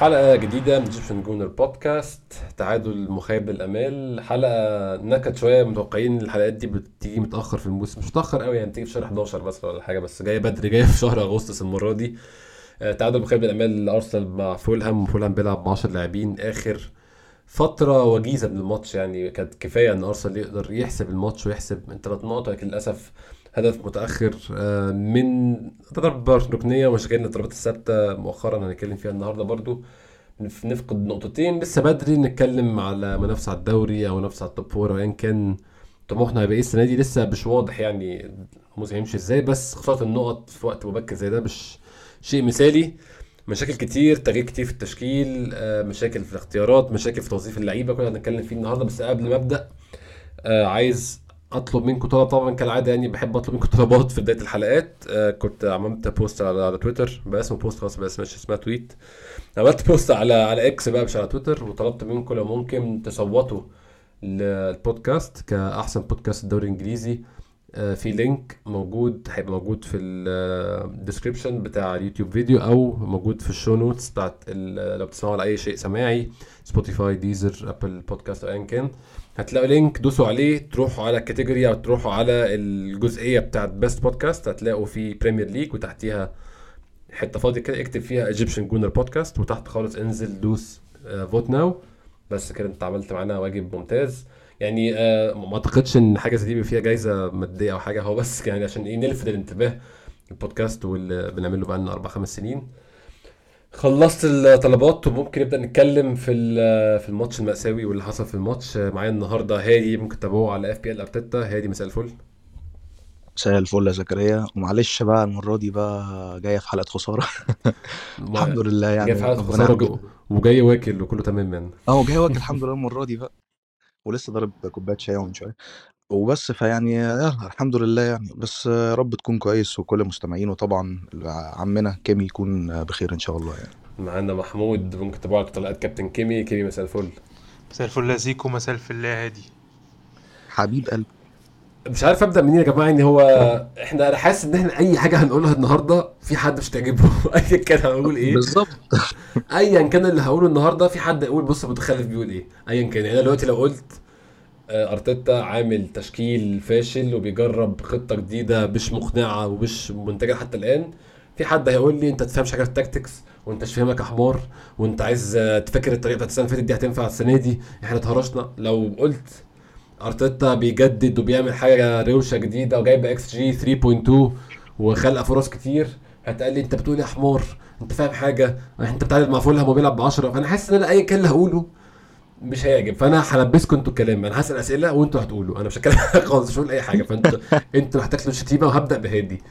حلقة جديدة من Egyptian Gooner Podcast تعادل مخيب للآمال حلقة نكت شوية متوقعين الحلقات دي بتيجي متأخر في الموسم. مش متأخر قوي يعني تيجي في شهر 11 مثلا ولا حاجة بس جاية بدري جاية في شهر أغسطس المرة دي. آه، تعادل مخيب للآمال أرسنال مع فولهام. وفولهام بيلعب ب 10 لاعبين. آخر فترة وجيزة من الماتش يعني كانت كفاية إن أرسنال يقدر يحسب الماتش ويحسب من ثلاث نقط لكن للأسف هدف متأخر آه، من ضربه ركنيه ومشاكلنا الضربات الثابتة مؤخرا هنتكلم فيها النهارده برضو. نفقد نقطتين لسه بدري نتكلم على منافسة على الدوري أو منافسة على ال top four ايا كان. طموحنا هيبقى إيه السنة دي؟ لسه مش واضح يعني الموسم هيمشي إزاي بس خساره النقط في وقت مبكر زي ده مش شيء مثالي. مشاكل كتير تغيير كتير في التشكيل آه، مشاكل في الاختيارات مشاكل في توظيف اللعيبة كلنا هنتكلم فيه النهارده. بس قبل ما أبدأ آه، عايز أطلب منكم طلب طبعا كالعادة يعني بحب أطلب منكم طلبات في بداية الحلقات. آه كنت عملت post على, على تويتر بقى اسمه post خلاص مش اسمها tweet عملت post على على X بقى مش على تويتر وطلبت منكم لو ممكن تصوتوا للبودكاست كأحسن بودكاست الدوري الانجليزي آه في link موجود هيبقى موجود في ال description بتاع ال YouTube video أو موجود في ال show notes بتاعت لو بتسمعوا على اي شيء سماعي Spotify Deezer Apple Podcast ايا كان. هتلاقوا link دوسوا عليه تروحوا على ال category أو تروحوا على الجزئية بتاعت best podcast هتلاقوا في Premier League وتحتيها حتة فاضية كده اكتب فيها Egyptian Gooner Podcast وتحت خالص انزل دوس vote uh, now بس كده انت عملت معانا واجب ممتاز. يعني uh, ما اعتقدش إن حاجة زي دي فيها جايزة مادية أو حاجة هو بس يعني عشان إيه نلفت الانتباه. البودكاست واللي بنعمله بقى لنا أربع خمس سنين. خلصت الطلبات وممكن نبدأ نتكلم في في الماتش المأساوي واللي حصل في الماتش. معايا النهارده هادي ممكن تتابعوه على FPL Arteta. هادي مساء الفل. مساء الفل يا زكريا. ومعلش بقى المرة دي بقى جاية في حلقة خسارة. الحمد لله يعني جاي في حلقه خساره وجاي واكل وكله تمام يعني. آه جاي واكل الحمد لله المرة دي بقى. ولسه ضارب كوباية شاي من شوية. وبس فيعني يلا الحمد لله يعني. بس يا رب تكون كويس وكل المستمعين وطبعا عمنا كيمي يكون بخير إن شاء الله يعني. معانا محمود ممكن تبعك طلقات كابتن كيمي. كيمي مساء الفل. مساء الفل يا زيكو مساء الفل يا هادي. حبيب قلبي. مش عارف أبدأ منين يا جماعة ان هو إحنا أنا حاسس إن إحنا أي حاجة هنقولها النهارده في حد مش تعجبه. ايا كان هنقول إيه؟ بالظبط. ايا كان اللي هقوله النهارده في حد يقول بص متخلف بيقول إيه؟ ايا كان. يعني أنا دلوقتي لو قلت أرتيتا عامل تشكيل فاشل وبيجرب خطة جديدة مش مقنعة ومش منتجة حتى الآن. في حد هيقول لي أنت تفهمش حاجة في ال tactics وأنت مش فاهم يا حمار وأنت عايز تفكر الطريقة بتاعت السنة اللي فاتت دي هتنفع السنة دي؟ إحنا اتهرشنا. لو قلت أرتيتا بيجدد وبيعمل حاجة روشة جديدة وجايب إكس جي 3.2 وخلق فرص كتير هتقال لي أنت بتقول يا حمار؟ أنت فاهم حاجة؟ أنت بتعادل مع فولهام وبيلعب ب 10 فأنا حاسس إن أنا أي اللي هقوله مش هيعجب. فأنا هلبسكم أنتوا الكلام أنا هسأل أسئلة وانتوا هتقولوا. أنا مش هتكلم خالص مش هقول أي حاجة. فأنتوا أنتوا هتاكلوا الشتيمة وهبدأ بهادي.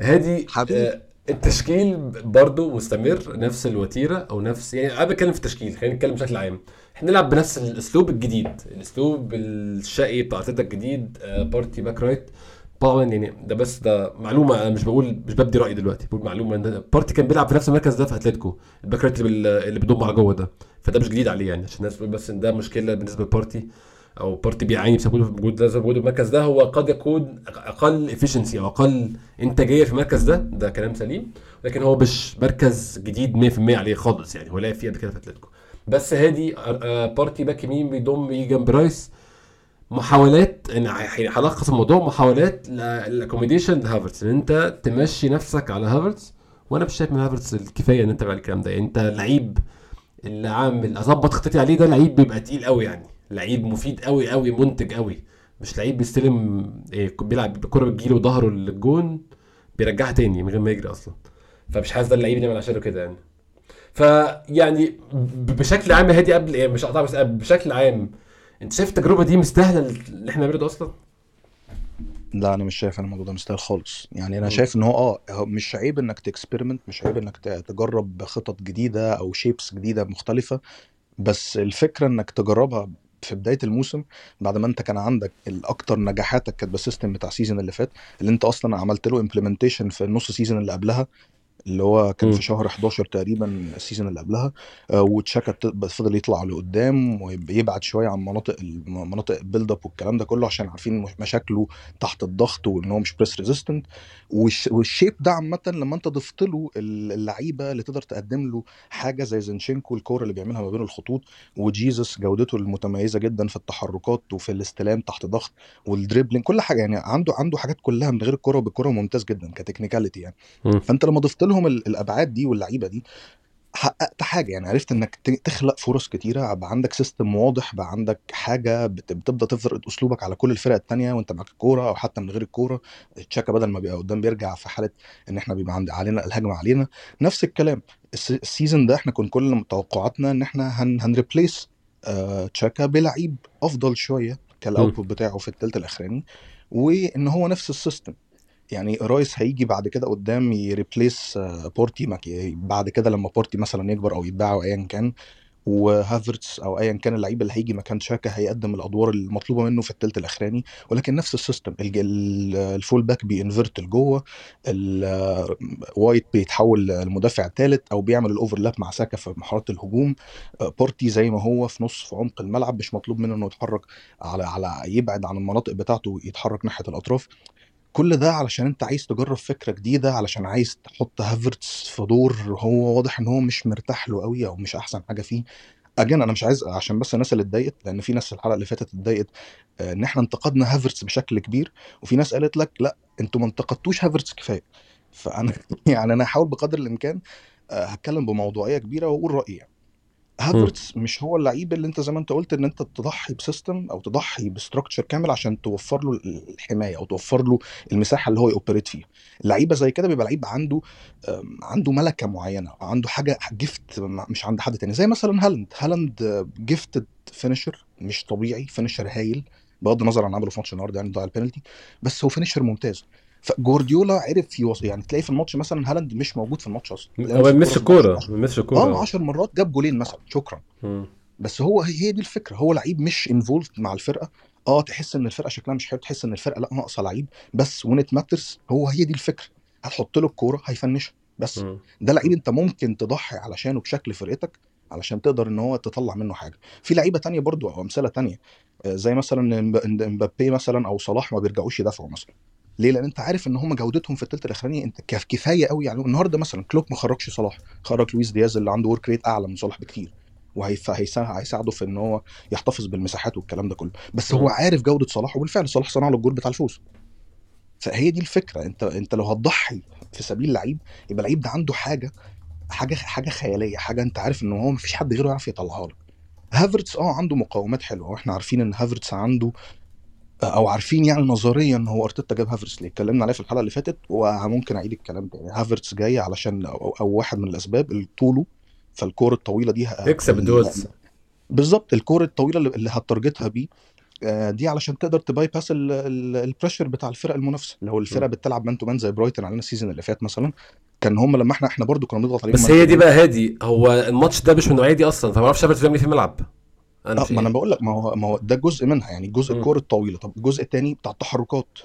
هادي آه التشكيل برضو مستمر نفس الوتيرة أو نفس يعني أنا بتكلم في التشكيل خلينا نتكلم بشكل عام. إحنا نلعب بنفس الأسلوب الجديد الأسلوب الشقي بتاع الجديد آه بارتي back right. طبعا يعني ده بس ده معلومة أنا مش بقول مش ببدي رأيي دلوقتي بقول معلومة إن بارتي كان بيلعب في نفس المركز ده في أتلتيكو ال back right اللي, اللي على جوه ده. فده مش جديد عليه يعني عشان الناس تقول بس إن ده مشكلة بالنسبة لبارتي أو بارتي بيعاني بسبب وجود لازم وجود المركز ده. هو قد يكون أقل efficiency أو أقل إنتاجية في المركز ده ده كلام سليم لكن هو مش مركز جديد 100% عليه خالص يعني هو لعب فيه قبل كده في أتلتيكو. بس هادي بارتي back يمين بيضم يجي جنب رايس محاولات يعني هلخص الموضوع محاولات ال accommodation لهافرتس إن أنت تمشي نفسك على هافرتس وأنا مش شايف من هافرتس الكفاية إن أنت تعمل الكلام ده. يعني أنت لعيب اللي عامل أظبط خطتي عليه ده لعيب بيبقى تقيل قوي يعني. لعيب مفيد قوي قوي منتج قوي مش لعيب بيستلم إيه بيلعب الكوره بتجيله ظهره للجون بيرجعها تاني من غير ما يجري أصلا. فمش حاسس ده اللعيب اللي عشانه كده يعني. فيعني بشكل عام هادي قبل إيه مش هقطع بس بشكل عام انت شايف التجربة دي مستاهلة اللي إحنا بنعمله ده أصلا؟ لا أنا مش شايف إن الموضوع ده مستاهل خالص يعني أنا. شايف إن هو آه مش عيب إنك ت experiment مش عيب إنك تجرب خطط جديدة أو shapes جديدة مختلفة بس الفكرة إنك تجربها في بداية الموسم بعد ما أنت كان عندك الاكتر نجاحاتك كانت بال system بتاع ال season اللي فات اللي أنت أصلا عملت له implementation في النص season اللي قبلها اللي هو كان. في شهر 11 تقريبا ال season اللي قبلها آه، وتشاكا فضل يطلع لقدام ويبعد شوية عن مناطق مناطق ال build up والكلام ده كله عشان عارفين مش- مشاكله تحت الضغط وإن هو مش press resistant وال shape ده عامة لما أنت ضفت له ال- اللعيبة اللي تقدر تقدم له حاجة زي زينشينكو الكوره اللي بيعملها ما بين الخطوط وجيزس جودته المتميزة جدا في التحركات وفي الاستلام تحت ضغط وال dribbling كل حاجة يعني عنده عنده حاجات كلها من غير الكورة وبالكورة ممتاز جدا ك technicality يعني. فأنت لما ضفت لهم ال- الأبعاد دي واللعيبة دي حققت حاجة. يعني عرفت إنك تخلق فرص كتيرة بقى عندك system واضح بقى عندك حاجة بت- بتبدأ تفرض أسلوبك على كل الفرق التانية وأنت معاك الكورة أو حتى من غير الكورة. تشاكا بدل ما بيبقى قدام بيرجع في حالة إن إحنا بيبقى عند علينا الهجمة علينا. نفس الكلام الس- ال season ده إحنا كنا كل توقعاتنا إن إحنا هن هن replace آه تشاكا بلعيب أفضل شوية كال output بتاعه في الثلث الأخراني وإن هو نفس ال system يعني رايس هيجي بعد كده قدام ي replace آه، بارتي مك- بعد كده لما بارتي مثلا يكبر أو يتباع أو ايا كان وهافرتس أو ايا كان اللعيب اللي هيجي مكان شاكا هيقدم الأدوار المطلوبة منه في الثلث الأخراني. ولكن نفس ال system ال full back بي invert لجوه ال- وايت بيتحول لمدافع ثالث أو بيعمل ال overlap مع ساكا في مرحله الهجوم. آه، بارتي زي ما هو في نص في عمق الملعب مش مطلوب منه إنه يتحرك على على يبعد عن المناطق بتاعته يتحرك ناحية الأطراف. كل ده علشان أنت عايز تجرب فكرة جديدة علشان عايز تحط هافرتس في دور هو واضح إن هو مش مرتاح له قوي أو مش أحسن حاجة فيه again أنا مش عايز عشان بس الناس اللي اتضايقت لأن في ناس الحلقة اللي فاتت اتضايقت آه، إن إحنا انتقدنا هافرتس بشكل كبير وفي ناس قالت لك لأ أنتوا ما انتقدتوش هافرتس كفاية فأنا يعني أنا هحاول بقدر الإمكان آه، هتكلم بموضوعية كبيرة وأقول رأيي يعني. هافرتس مش هو اللعيب اللي انت زي ما انت قلت ان انت تضحي ب system أو تضحي ب structure كامل عشان توفر له الحماية أو توفر له المساحة اللي هو ي operate فيها. لعيبة زي كده بيبقى لعيب عنده عنده ملكة معينة عنده حاجة gift مش عند حد تاني. زي مثلا هالاند. هالاند gifted finisher مش طبيعي. finisher هايل بغض النظر عن عمله في ماتش النهارده يعني ضيع البينالتي بس هو finisher ممتاز. فجوارديولا عرف يوصل يعني تلاقي في الماتش مثلا هالاند مش موجود في الماتش أصلا. هو الكورة الكوره 17 ما بيمسش آه الكوره 10 مرات جاب جولين مثلا شكرا. مم. بس هو هي دي الفكرة. هو لعيب مش involved مع الفرقة. آه تحس إن الفرقة شكلها مش حلو تحس إن الفرقة لأ ناقصة لعيب. بس when it matters هو هي دي الفكرة. هتحط له الكورة هيفنشها. بس مم. ده لعيب أنت ممكن تضحي علشانه بشكل فرقتك علشان تقدر إن هو تطلع منه حاجة. في لعيبة تانية برضو أو أمثلة تانية. آه، زي مثلا إمبابي مثلا أو صلاح ما بيرجعوش يدافعوا مثلا. ليه؟ لأن أنت عارف إن هم جودتهم في الثلث الاخراني أنت كف- كفاية قوي يعني. النهارده مثلا كلوب ما خرجش صلاح خرج لويس دياز اللي عنده work rate أعلى من صلاح بكتير وهيساعده في إن هو يحتفظ بالمساحات والكلام ده كله. بس هو. عارف جودة صلاح وبالفعل صلاح صنع له الجول بتاع الفوز. فهي دي الفكرة. انت أنت لو هتضحي في سبيل لعيب يبقى اللعيب ده عنده حاجة حاجة حاجة خيالية حاجة أنت عارف إن هو مفيش حد غيره يعرف يطلعها لك هافرتس آه عنده مقومات حلوة وإحنا عارفين إن هافرتس عنده أو عارفين يعني نظريا هو أرتيتا جاب هافرتس ليه؟ اتكلمنا عليه في الحلقة اللي فاتت وممكن أعيد الكلام تاني. هافرتس جاي علشان أو, أو واحد من الأسباب طوله فالكورة الطويلة دي ال- ال duels بالظبط الكورة الطويلة اللي هتارجتها بيه آه، دي علشان تقدر ت bypass ال pressure بتاع الفرق المنافسة. اللي هو الفرق مم. بتلعب man to man زي برايتون علينا ال season اللي فات مثلا كان هم لما إحنا إحنا برضو كنا بنضغط عليهم بس هي دي بقى هادي. هو الماتش ده مش من النوعيه دي أصلا. فما أعرفش هافرتس بيعمل إيه في الملعب. أنا مش ما أنا إيه؟ بقول لك ما هو ما هو ده جزء منها يعني جزء مم. الكوره الطويلة. طب الجزء الثاني بتاع التحركات.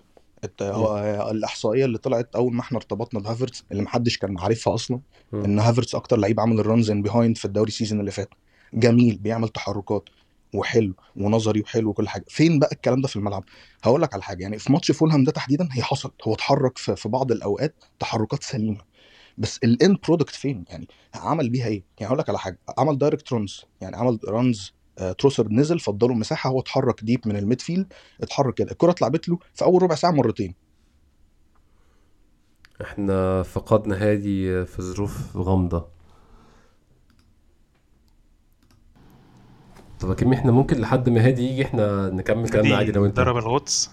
الت-. هو الإحصائية اللي طلعت أول ما إحنا ارتبطنا بهافرتس اللي محدش كان عارفها أصلا. إن هافرتس أكتر لعيب عمل ال runs in behind في الدوري ال season اللي فات. جميل بيعمل تحركات وحلو ونظري وحلو وكل حاجة. فين بقى الكلام ده في الملعب؟ هقول لك على حاجة يعني في ماتش فولهام ده تحديدا هي حصلت. هو اتحرك في, في بعض الأوقات تحركات سليمة. بس ال end product فين؟ يعني عمل بيها إيه؟ يعني هقول لك على حاجة عمل direct runs يعني عمل runs آه، تروسار نزل فضله مساحة هو اتحرك deep من ال midfield اتحرك كده الكرة اتلعبت له في أول ربع ساعة مرتين. إحنا فقدنا هادي في ظروف غامضة. طب أكيد إحنا ممكن لحد ما هادي يجي إحنا نكمل كلامنا عادي لو أنت ضرب الغطس.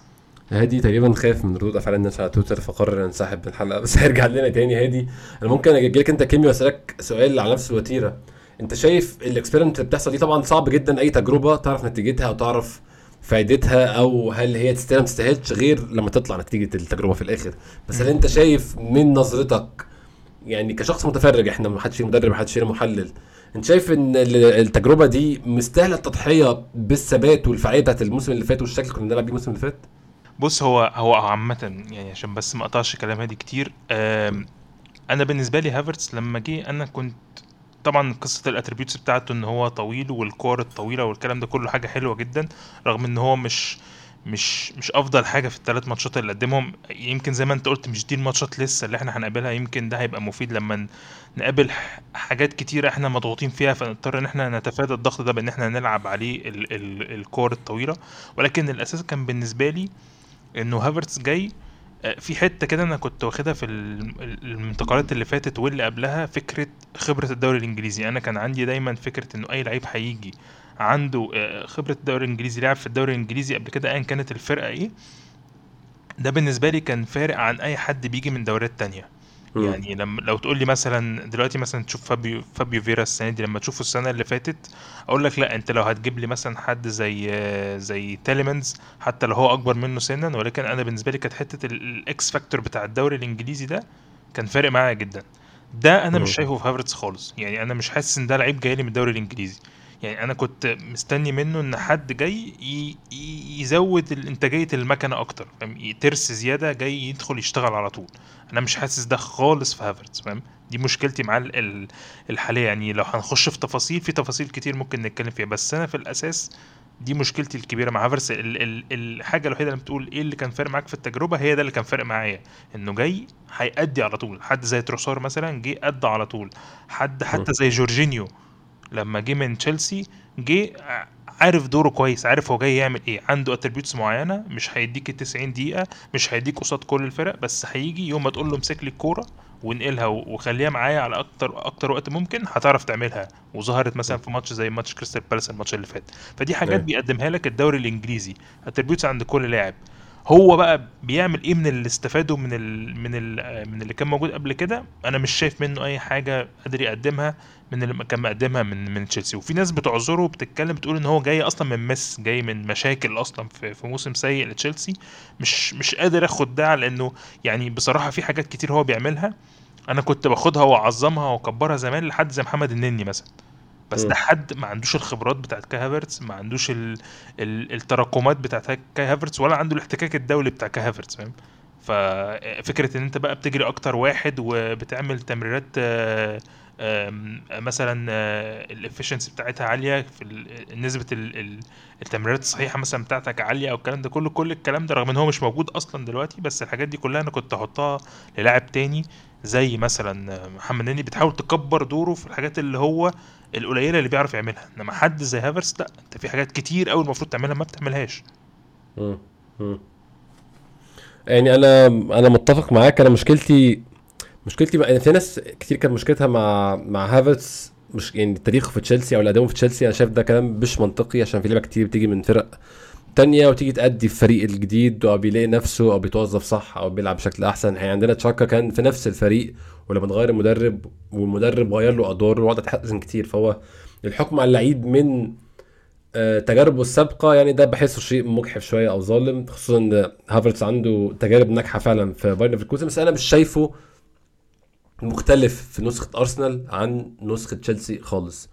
هادي تقريبا خاف من ردود أفعال الناس على تويتر فقرر ينسحب من الحلقة بس هيرجع لنا تاني هادي. أنا ممكن أجي لك أنت كيمي واسالك سؤال على نفس الوتيرة. انت شايف ال experiment اللي بتحصل دي طبعا صعب جدا أي تجربة تعرف نتيجتها أو تعرف فائدتها أو هل هي تستاهل ما تستاهلش غير لما تطلع نتيجة التجربة في الآخر بس هل أنت شايف من نظرتك يعني كشخص متفرج إحنا ما حدش فينا مدرب ما حدش فينا محلل أنت شايف إن ال- التجربة دي مستاهلة التضحية بالثبات والفعالية بتاعت الموسم اللي فات والشكل اللي كنا بنلعب بيه الموسم اللي فات؟ بص هو هو عامة يعني عشان بس ما أقطعش كلام هادي كتير أنا بالنسبة لي هافرتس لما جه أنا كنت طبعا قصة ال attributes بتاعته إن هو طويل والكور الطويلة والكلام ده كله حاجة حلوة جدا رغم إن هو مش مش مش أفضل حاجة في الثلاث ماتشات اللي قدمهم. يمكن زي ما أنت قلت مش دي الماتشات لسه اللي إحنا هنقابلها يمكن ده هيبقى مفيد لما نقابل حاجات كتيره إحنا مضغوطين فيها فنضطر إن إحنا نتفادى الضغط ده بإن إحنا نلعب عليه ال ال الكور الطويلة. ولكن الأساس كان بالنسبة لي إنه هافرتس جاي في حتة كده أنا كنت واخدها في ال- ال- الانتقالات اللي فاتت واللي قبلها فكرة خبرة الدوري الإنجليزي. أنا كان عندي دايما فكرة إنه أي لعيب هيجي عنده آه، خبرة الدوري الإنجليزي لعب في الدوري الإنجليزي قبل كده ايا كانت الفرقة إيه ده بالنسبة لي كان فارق عن أي حد بيجي من دوريات تانية. مم. يعني لما لو تقول لي مثلا دلوقتي مثلا تشوف فابيو فابيو فييرا السنة دي لما تشوفه السنة اللي فاتت أقول لك لأ أنت لو هتجيب لي مثلا حد زي زي تيليمنز حتى لو هو أكبر منه سنا ولكن أنا بالنسبة لي كانت حتة ال- ال X factor بتاع الدوري الإنجليزي ده كان فارق معايا جدا. ده أنا مش. شايفه في هافرتس خالص. يعني أنا مش حاسس إن ده لعيب جاي لي من الدوري الإنجليزي. يعني أنا كنت مستني منه إن حد جاي يزود إنتاجية المكنة أكتر. ترس زيادة جاي يدخل يشتغل على طول. أنا مش حاسس ده خالص في هافرتس فاهم؟ دي مشكلتي معاه ال- ال- الحالية. يعني لو هنخش في تفاصيل في تفاصيل كتير ممكن نتكلم فيها. بس أنا في الأساس دي مشكلتي الكبيرة مع هافرتس. ال ال الحاجة الوحيدة اللي بتقول إيه اللي كان فارق معاك في التجربة هي ده اللي كان فارق معايا. إنه جاي هيأدي على طول. حد زي تروسار مثلا جه أدى على طول. حد حتى زي جورجينيو لما جه من تشيلسي جه عارف دوره كويس عارف هو جاي يعمل إيه. عنده attributes معينة مش هيديك ال 90 دقيقة مش هيديك قصاد كل الفرق بس هيجي يوم ما تقول له امسك لي الكورة وانقلها و- وخليها معايا على أكتر أكتر وقت ممكن هتعرف تعملها. وظهرت مثلا في ماتش زي ماتش كريستال بالاس الماتش اللي فات. فدي حاجات أيوة. بيقدمها لك الدوري الإنجليزي. attributes عند كل لاعب. هو بقى بيعمل إيه من اللي استفاده من ال من ال من اللي كان موجود قبل كده؟ أنا مش شايف منه أي حاجة قادر يقدمها من اللي كان مقدمها من من تشيلسي. وفي ناس بتعذره وبتتكلم بتقول إن هو جاي أصلا من مس جاي من مشاكل أصلا في, في موسم سيء لتشيلسي. مش مش قادر آخد ده لأنه يعني بصراحة في حاجات كتير هو بيعملها. أنا كنت باخدها وأعظمها وأكبرها زمان لحد زي محمد النني مثلا. بس. ده حد ما عندوش الخبرات بتاعت كاي هافرتس ما عندوش ال... ال... التراكمات بتاعت كاي هافرتس ولا عنده الاحتكاك الدولي بتاع كاي هافرتس فاهم ففكره إن أنت بقى بتجري أكتر واحد وبتعمل تمريرات آه، مثلا الافشنسي بتاعتها عالية في نسبة ال- ال- التمريرات الصحيحة مثلا بتاعتك عالية أو الكلام ده كله كل الكلام ده رغم إن هو مش موجود أصلا دلوقتي بس الحاجات دي كلها أنا كنت أحطها للاعب تاني زي مثلا محمد نني بتحاول تكبر دوره في الحاجات اللي هو القليلة اللي بيعرف يعملها. إنما حد زي هافرس لا أنت في حاجات كتير قوي المفروض تعملها ما بتعملهاش. يعني أنا أنا متفق معاك. أنا مشكلتي مشكلتي بقى في ناس كتير كانت مشكلتها مع مع هافرتس مش يعني تاريخه في تشيلسي أو الأداء في تشيلسي. أنا شايف ده كلام مش منطقي عشان في لعيبة كتير بتيجي من فرق تانية وتيجي تأدي في فريق الجديد أو بيلاقي نفسه أو بيتوظف صح أو بيلعب بشكل أحسن. يعني عندنا تشاكا كان في نفس الفريق ولما اتغير المدرب والمدرب غير له ادواره وقعد اتحسن كتير. فهو الحكم على اللعيب من آه، تجاربه السابقة يعني ده بحسه شيء مجحف شوية أو ظالم. خصوصا إن هافرتس عنده تجارب ناجحة فعلا في بايرن ليفركوزن. بس أنا مش شايفه مختلف في نسخة أرسنال عن نسخة تشيلسي خالص.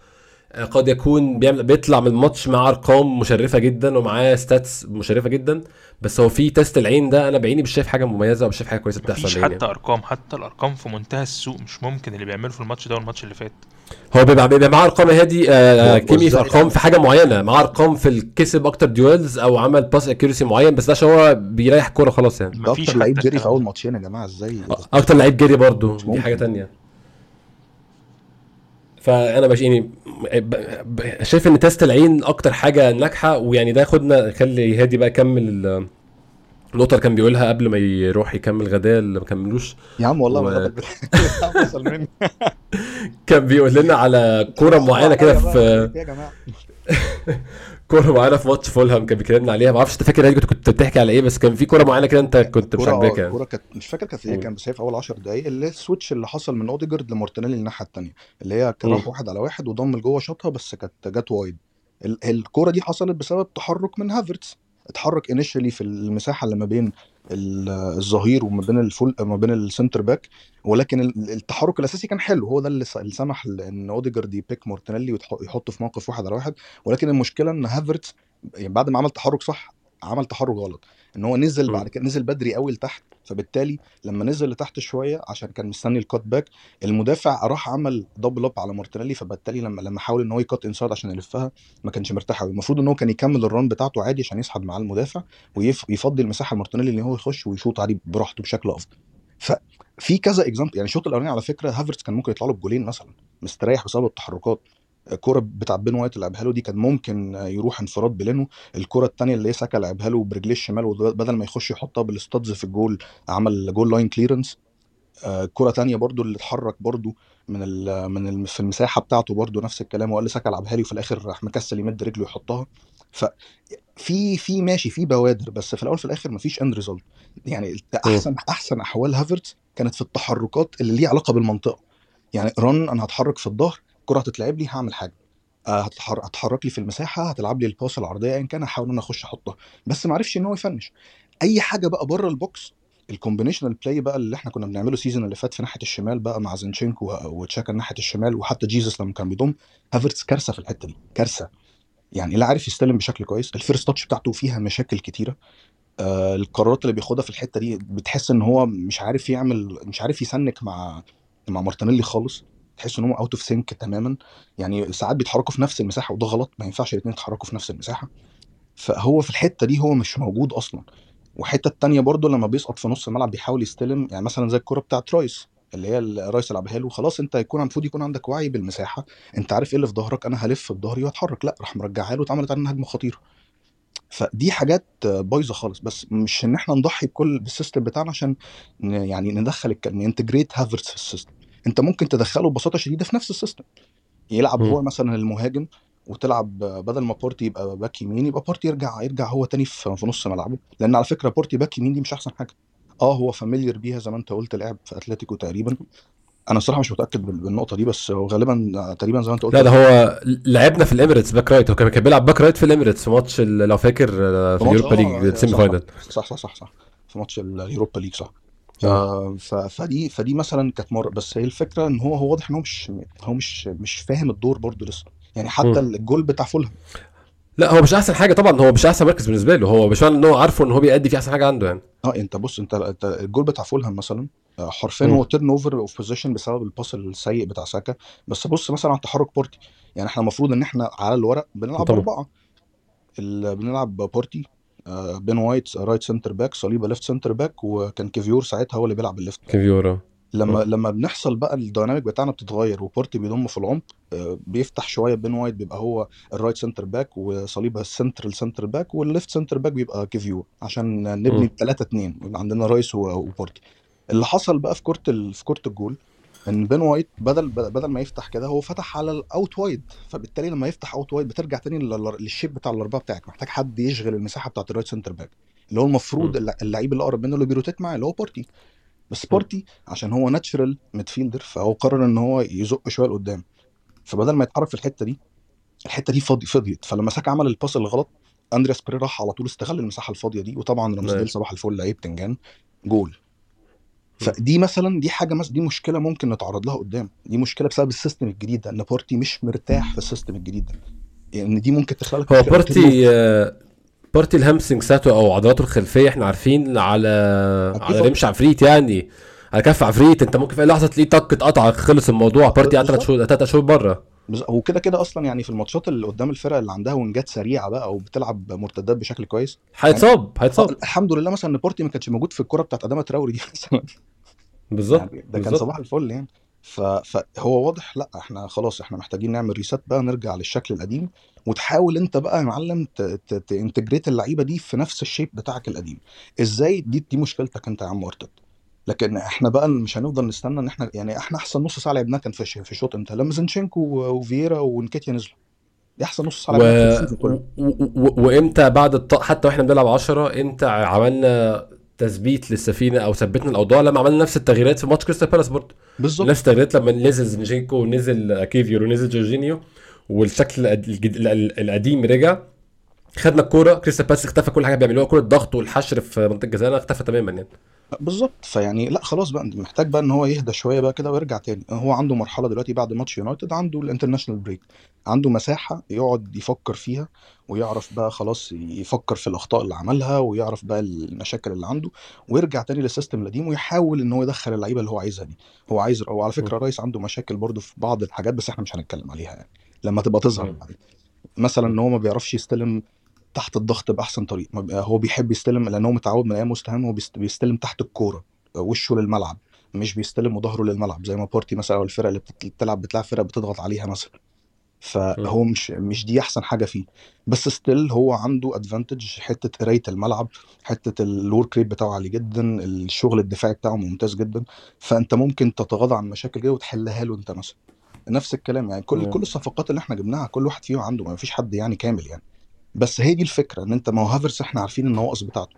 قد يكون بيعمل بيطلع من الماتش مع أرقام مشرفة جدا ومعاه stats مشرفة جدا. بس هو في test العين ده أنا بعيني مش شايف حاجة مميزة ومش شايف حاجة كويسة بتحصل مفيش حتى أرقام حتى الأرقام في منتهى السوء مش ممكن اللي بيعمله في الماتش ده والماتش اللي فات. هو بيبقى بيبقى معاه أرقام هادي آه هو- كيمي في أرقام في حاجة معينة معاه أرقام في الكسب أكتر duels أو عمل pass accuracy معين بس ده عشان هو بيريح كورة خلاص يعني. ده مفيش أكتر لعيب جري في أول. ماتشين يا جماعة إزاي؟ أكتر لعيب جري برضه. دي حاجة ممكن. فأنا مش يعني شايف إن test العين أكتر حاجة ناجحة ويعني ده ياخدنا خلي هادي بقى يكمل ال- النقطه اللي كان بيقولها قبل ما يروح يكمل غداء اللي ما كملوش. يا عم والله و- مني. كان بيقول لنا على كورة معينة كده في يا جماعة. كورة معينة في ماتش فولهام كان بيكلمنا عليها. ما أعرفش أنت فاكر هادي كنت كنت بتحكي على إيه بس كان في كورة معينة كده أنت كنت مش عاجباك آه يعني. كورة كانت مش فاكر كانت إيه. كان بس هي في أول 10 دقايق. اللي ال switch اللي حصل من أوديجارد لمارتينيلي الناحية الثانية اللي هي كان راح. واحد على واحد وضم لجوه شاطها بس كانت جت wide. ال- الكورة دي حصلت بسبب تحرك من هافرتس. اتحرك initially في المساحة اللي ما بين الظهير وما بين ال full ما بين ال centre back. ولكن ال- التحرك الأساسي كان حلو. هو ده اللي سمح ان أوديجارد ي pick مارتينيلي ويحطه في موقف واحد على واحد. ولكن المشكلة إن هافرتس يعني بعد ما عمل تحرك صح عمل تحرك غلط. إن هو نزل. بعد كده نزل بدري قوي لتحت فبالتالي لما نزل لتحت شوية عشان كان مستني ال cut back المدافع راح عمل double up على مارتينيلي فبالتالي لما لما حاول إن هو ي cut inside عشان يلفها ما كانش مرتاح قوي المفروض إن هو كان يكمل ال run بتاعته عادي عشان يسحب معاه المدافع ويفضي المساحة لمارتينيلي إن هو يخش ويشوط عليه براحته بشكل أفضل. ففي كذا example يعني الشوط الأولاني على فكرة هافرتس كان ممكن يطلع له بجولين مثلا مستريح بسبب التحركات. الكرة بتاع بين وايت اللي لعبها له دي كان ممكن يروح انفراد بلينو. الكرة التانية اللي ساكا لعبها له برجليه الشمال وبدل ما يخش يحطها بال studs في الجول عمل goal line clearance كرة تانية برضو اللي اتحرك برضو من ال من ال في المساحة بتاعته برضو نفس الكلام وقال لساكا لعبها لي وفي الآخر راح مكسل يمد رجله يحطها ف في في ماشي في بوادر بس في الأول في الآخر مفيش end result يعني أحسن أحسن أحوال هافرتس كانت في التحركات اللي ليها علاقة بالمنطقة. يعني run أنا هتحرك في الظهر الكرة هتتلعب لي هعمل حاجة. آه، هتحر- هتحرك لي في المساحة هتلعب لي ال pass العرضية ايا كان هحاول إن أخش أحطها. بس ما عرفش إن هو ي finish. أي حاجة بقى بره ال box ال combinational play بقى اللي إحنا كنا بنعمله ال season اللي فات في ناحية الشمال بقى مع زينشينكو وتشاكا ناحية الشمال وحتى جيزس لما كان بيضم هافرتس كارثة في الحتة دي كارثة. يعني لا عارف يستلم بشكل كويس. ال first touch بتاعته فيها مشاكل كتيرة. آه القرارات اللي بياخدها في الحتة دي بتحس إن هو مش عارف يعمل مش عارف ي sync مع مع مارتينيلي خالص. تحس إن هم out of sync تماما. يعني ساعات بيتحركوا في نفس المساحة وده غلط ما ينفعش الاثنين يتحركوا في نفس المساحة. فهو في الحتة دي هو مش موجود أصلا. والحته التانيه برضو لما بيسقط في نص الملعب بيحاول يستلم يعني مثلا زي الكرة بتاعت رايس اللي هي رايس لعبها له خلاص أنت يكون المفروض يكون عندك وعي بالمساحة. أنت عارف إيه اللي في ظهرك؟ أنا هلف بظهري واتحرك لا راح مرجعها له واتعملت علينا هجمة خطيرة. فدي حاجات بايظة خالص. بس مش إن إحنا نضحي بكل بال system بتاعنا عشان يعني ندخل ن integrate هافرتس في ال system انت ممكن تدخله ببساطة شديدة في نفس ال system. يلعب مم. هو مثلا المهاجم وتلعب بدل ما بارتي يبقى back يمين يبقى بارتي يرجع يرجع هو تاني في في نص ملعبه. لأن على فكرة بارتي back يمين دي مش أحسن حاجة. آه هو familiar بيها زي ما أنت قلت لعب في أتلتيكو تقريبا. أنا الصراحة مش متأكد بال- بالنقطة دي بس هو غالبا آه، تقريبا زي ما أنت قلت لا ده هو لعبنا في الإميريتس back right. هو كان بيلعب back right في الإميريتس في ماتش لو فاكر آه، في اليوروبا آه ليج semi صح final صح صح صح صح. في ماتش اليوروبا ليج صح. ف... فدي فدي مثلا كانت مرة بس هي الفكرة إن هو هو واضح إن هو مش هو مش مش فاهم الدور برضه لسه. يعني حتى مم. الجول بتاع فولهام. لا هو مش أحسن حاجة طبعا هو مش أحسن مركز بالنسبة له. هو مش معنى إن هو عارفه إن هو بيأدي في أحسن حاجة عنده يعني. آه أنت بص أنت, أنت الجول بتاع فولهام مثلا آه، حرفيا. هو turnover of possession بسبب ال pass السيء بتاع ساكا. بس بص مثلا على تحرك بارتي. يعني إحنا المفروض إن إحنا على الورق بنلعب طبعا. اربعه. بنلعب بارتي. آه، بين وايت right centre back صليبة left centre back وكان كيفيور ساعتها هو اللي بيلعب ال left كيفيورا. لما آه. لما بنحصل بقى ال dynamic بتاعنا بتتغير وبارتي بيضم في العمق آه، بيفتح شوية بين وايت بيبقى هو ال right centre back وصليبة ال centre ال centre back وال left centre back بيبقى كيفيور عشان نبني مم. 3 2 يبقى عندنا رايس وبارتي. اللي حصل بقى في كرة ال... في كرة الجول إن بين وايت بدل بدل ما يفتح كده هو فتح على ال out wide فبالتالي لما يفتح out wide بترجع تاني لل- لل shape بتاع الاربعه بتاعك. محتاج حد يشغل المساحة بتاعت ال right centre back. اللي هو المفروض اللعيب اللي أقرب منه اللي بي rotate معاه اللي هو بارتي بس مم. بارتي عشان هو natural midfielder فهو قرر إن هو يزق شوية لقدام. فبدل ما يتحرك في الحتة دي الحتة دي فاضي فضيت. فلما ساكا عمل ال pass الغلط اندرياس بيريرا راح على طول استغل المساحة الفاضية دي. وطبعا ماشي. صباح الفل لعيب تنجان. جول. فدي مثلا دي حاجة مثلا دي مشكلة ممكن نتعرض لها قدام. دي مشكلة بسبب ال system الجديد ده إن بارتي مش مرتاح في ال system الجديد ده. يعني دي ممكن تخلق هو بارتي آه، بارتي ال hamstring بتاعته أو عضلاته الخلفية إحنا عارفين على على رمش عفريت يعني. على كف عفريت أنت ممكن في أي لحظة تلاقيه طق اتقطع خلص الموضوع. بارتي قعد ثلاث شهور ثلاث شهور بره. هو كده كده أصلا يعني في الماتشات اللي قدام الفرق اللي عندها وينجات سريعة بقى أو بتلعب مرتدات بشكل كويس. يعني هيتصاب. آه، هيتصاب الحمد لله مثلا إن بارتي ما كانش موجود في الكرة بتاعت ادامه تراوري دي مثلا. بالظبط يعني ده كان صباح الفل يعني. ف... فهو واضح لأ إحنا خلاص إحنا محتاجين نعمل reset بقى نرجع للشكل القديم. وتحاول أنت بقى يا معلم ت... ت... ت integrate اللعيبة دي في نفس ال shape بتاعك القديم. إزاي؟ دي دي مشكلتك أنت يا عم ارتيتا لكن إحنا بقى مش هنفضل نستنى إن إحنا يعني إحنا أحسن نص ساعة لعبناها كان في في الشوط إمتى لما زينشينكو و- وفييرا ونكيتياه نزلوا. دي أحسن نص ساعة و... و... كله. و... وإمتى بعد الط... حتى وإحنا بنلعب 10 إمتى عملنا تثبيت للسفينة أو ثبتنا الأوضاع؟ لما عملنا نفس التغييرات في ماتش كريستال بالاس برضه. بالظبط. نفس التغييرات لما نزل زينشينكو ونزل كيفيور ونزل جورجينيو والشكل الجد... ال- القديم رجع. خدنا الكورة. كريستال بالاس اختفى كل حاجة بيعملوها. كوره الضغط والحشر في منطقة جزانا اختفى تماما يعني. بالظبط. فيعني لا خلاص بقى محتاج بقى ان هو يهدى شوية بقى كده ويرجع تاني. هو عنده مرحلة دلوقتي بعد ماتش يونايتد عنده ال international break عنده مساحة يقعد يفكر فيها ويعرف بقى خلاص يفكر في الأخطاء اللي عملها ويعرف بقى المشاكل اللي عنده ويرجع تاني لل system القديم ويحاول إن هو يدخل اللعيبة اللي هو عايزها دي. هو عايز هو على فكرة رايس عنده مشاكل برضه في بعض الحاجات بس إحنا مش هنتكلم عليها يعني. لما تبقى تظهر. بعدين مثلا إن هو ما بيعرفش يستلم تحت الضغط بأحسن طريقه هو بيحب يستلم لأن هو متعود من أيام ويستهام هو بيست- بيستلم تحت الكورة وشه للملعب مش بيستلم وظهره للملعب زي ما بارتي مثلا أو الفرق اللي بتلعب بتلعب فرق بتضغط عليها مثلا. فهو مش مش دي أحسن حاجة فيه. بس still هو عنده advantage حتة قراية الملعب حتة ال work rate بتاعه عالي جدا الشغل الدفاعي بتاعه ممتاز جدا. فأنت ممكن تتغاضى عن مشاكل كده وتحلها له أنت مثلا. نفس الكلام يعني كل مم. كل الصفقات اللي إحنا جبناها كل واحد فيهم عنده ما فيش حد يعني كامل يعني. بس هي دي الفكرة إن أنت ما هو هافرتز إحنا عارفين النواقص بتاعته.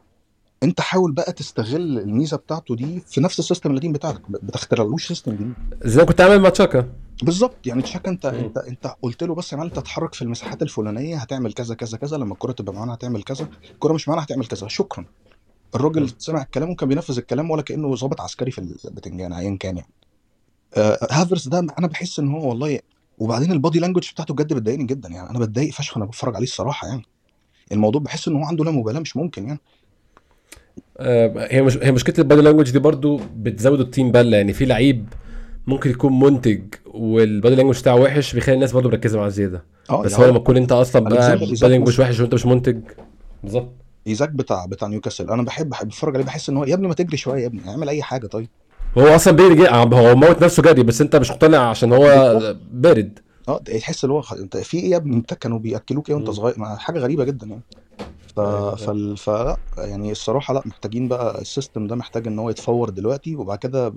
أنت حاول بقى تستغل الميزة بتاعته دي في نفس ال system القديم بتاعك ما بتخترعلوش system جديد. زي ما كنت عامل مع تشاكا. بالظبط يعني تشاكا أنت. أنت أنت قلت له بس يا معلم أنت تتحرك في المساحات الفلانية هتعمل كذا كذا كذا لما الكرة تبقى معانا هتعمل كذا الكرة مش معانا هتعمل كذا. شكرا. الراجل. سمع الكلام وكان بينفذ الكلام ولا كأنه ضابط عسكري في البتنجان ايا كان يعني. آه هافرس ده أنا بحس إن هو والله وبعدين البادي لانجوج بتاعته بجد بتضايقني جدا يعني أنا بتضايق فشخ وأنا بتفرج عليه الصراحة يعني. الموضوع بحس إن هو عنده لا مبالاة مش ممكن يعني. آه، هي مش هي مشكلة ال body language دي برضو بتزود الطين بلة يعني في لعيب ممكن يكون منتج وال body language بتاعه وحش بيخلي الناس برضو مركزة معاه زيادة. آه بس يعني هو لما تكون أنت أصلا بقى ألكسندر body إيزاك language. وحش وأنت مش منتج. بالظبط. إيزاك بتاع بتاع نيوكاسل. أنا بحب بحب اتفرج عليه بحس إن هو يا ابني ما تجري شوية يا ابني اعمل أي حاجة طيب. هو أصلا بيجي هو موت نفسه جري بس أنت مش مقتنع عشان هو بارد آه تحس ان هو. أنت في إيه يا ابني انت كانوا بياكلوك إيه وأنت. صغير حاجة غريبة جدا يعني ف... أيوة. فال... فلا يعني الصراحة لأ محتاجين بقى ال system ده محتاج إن هو يتفور دلوقتي وبعد كده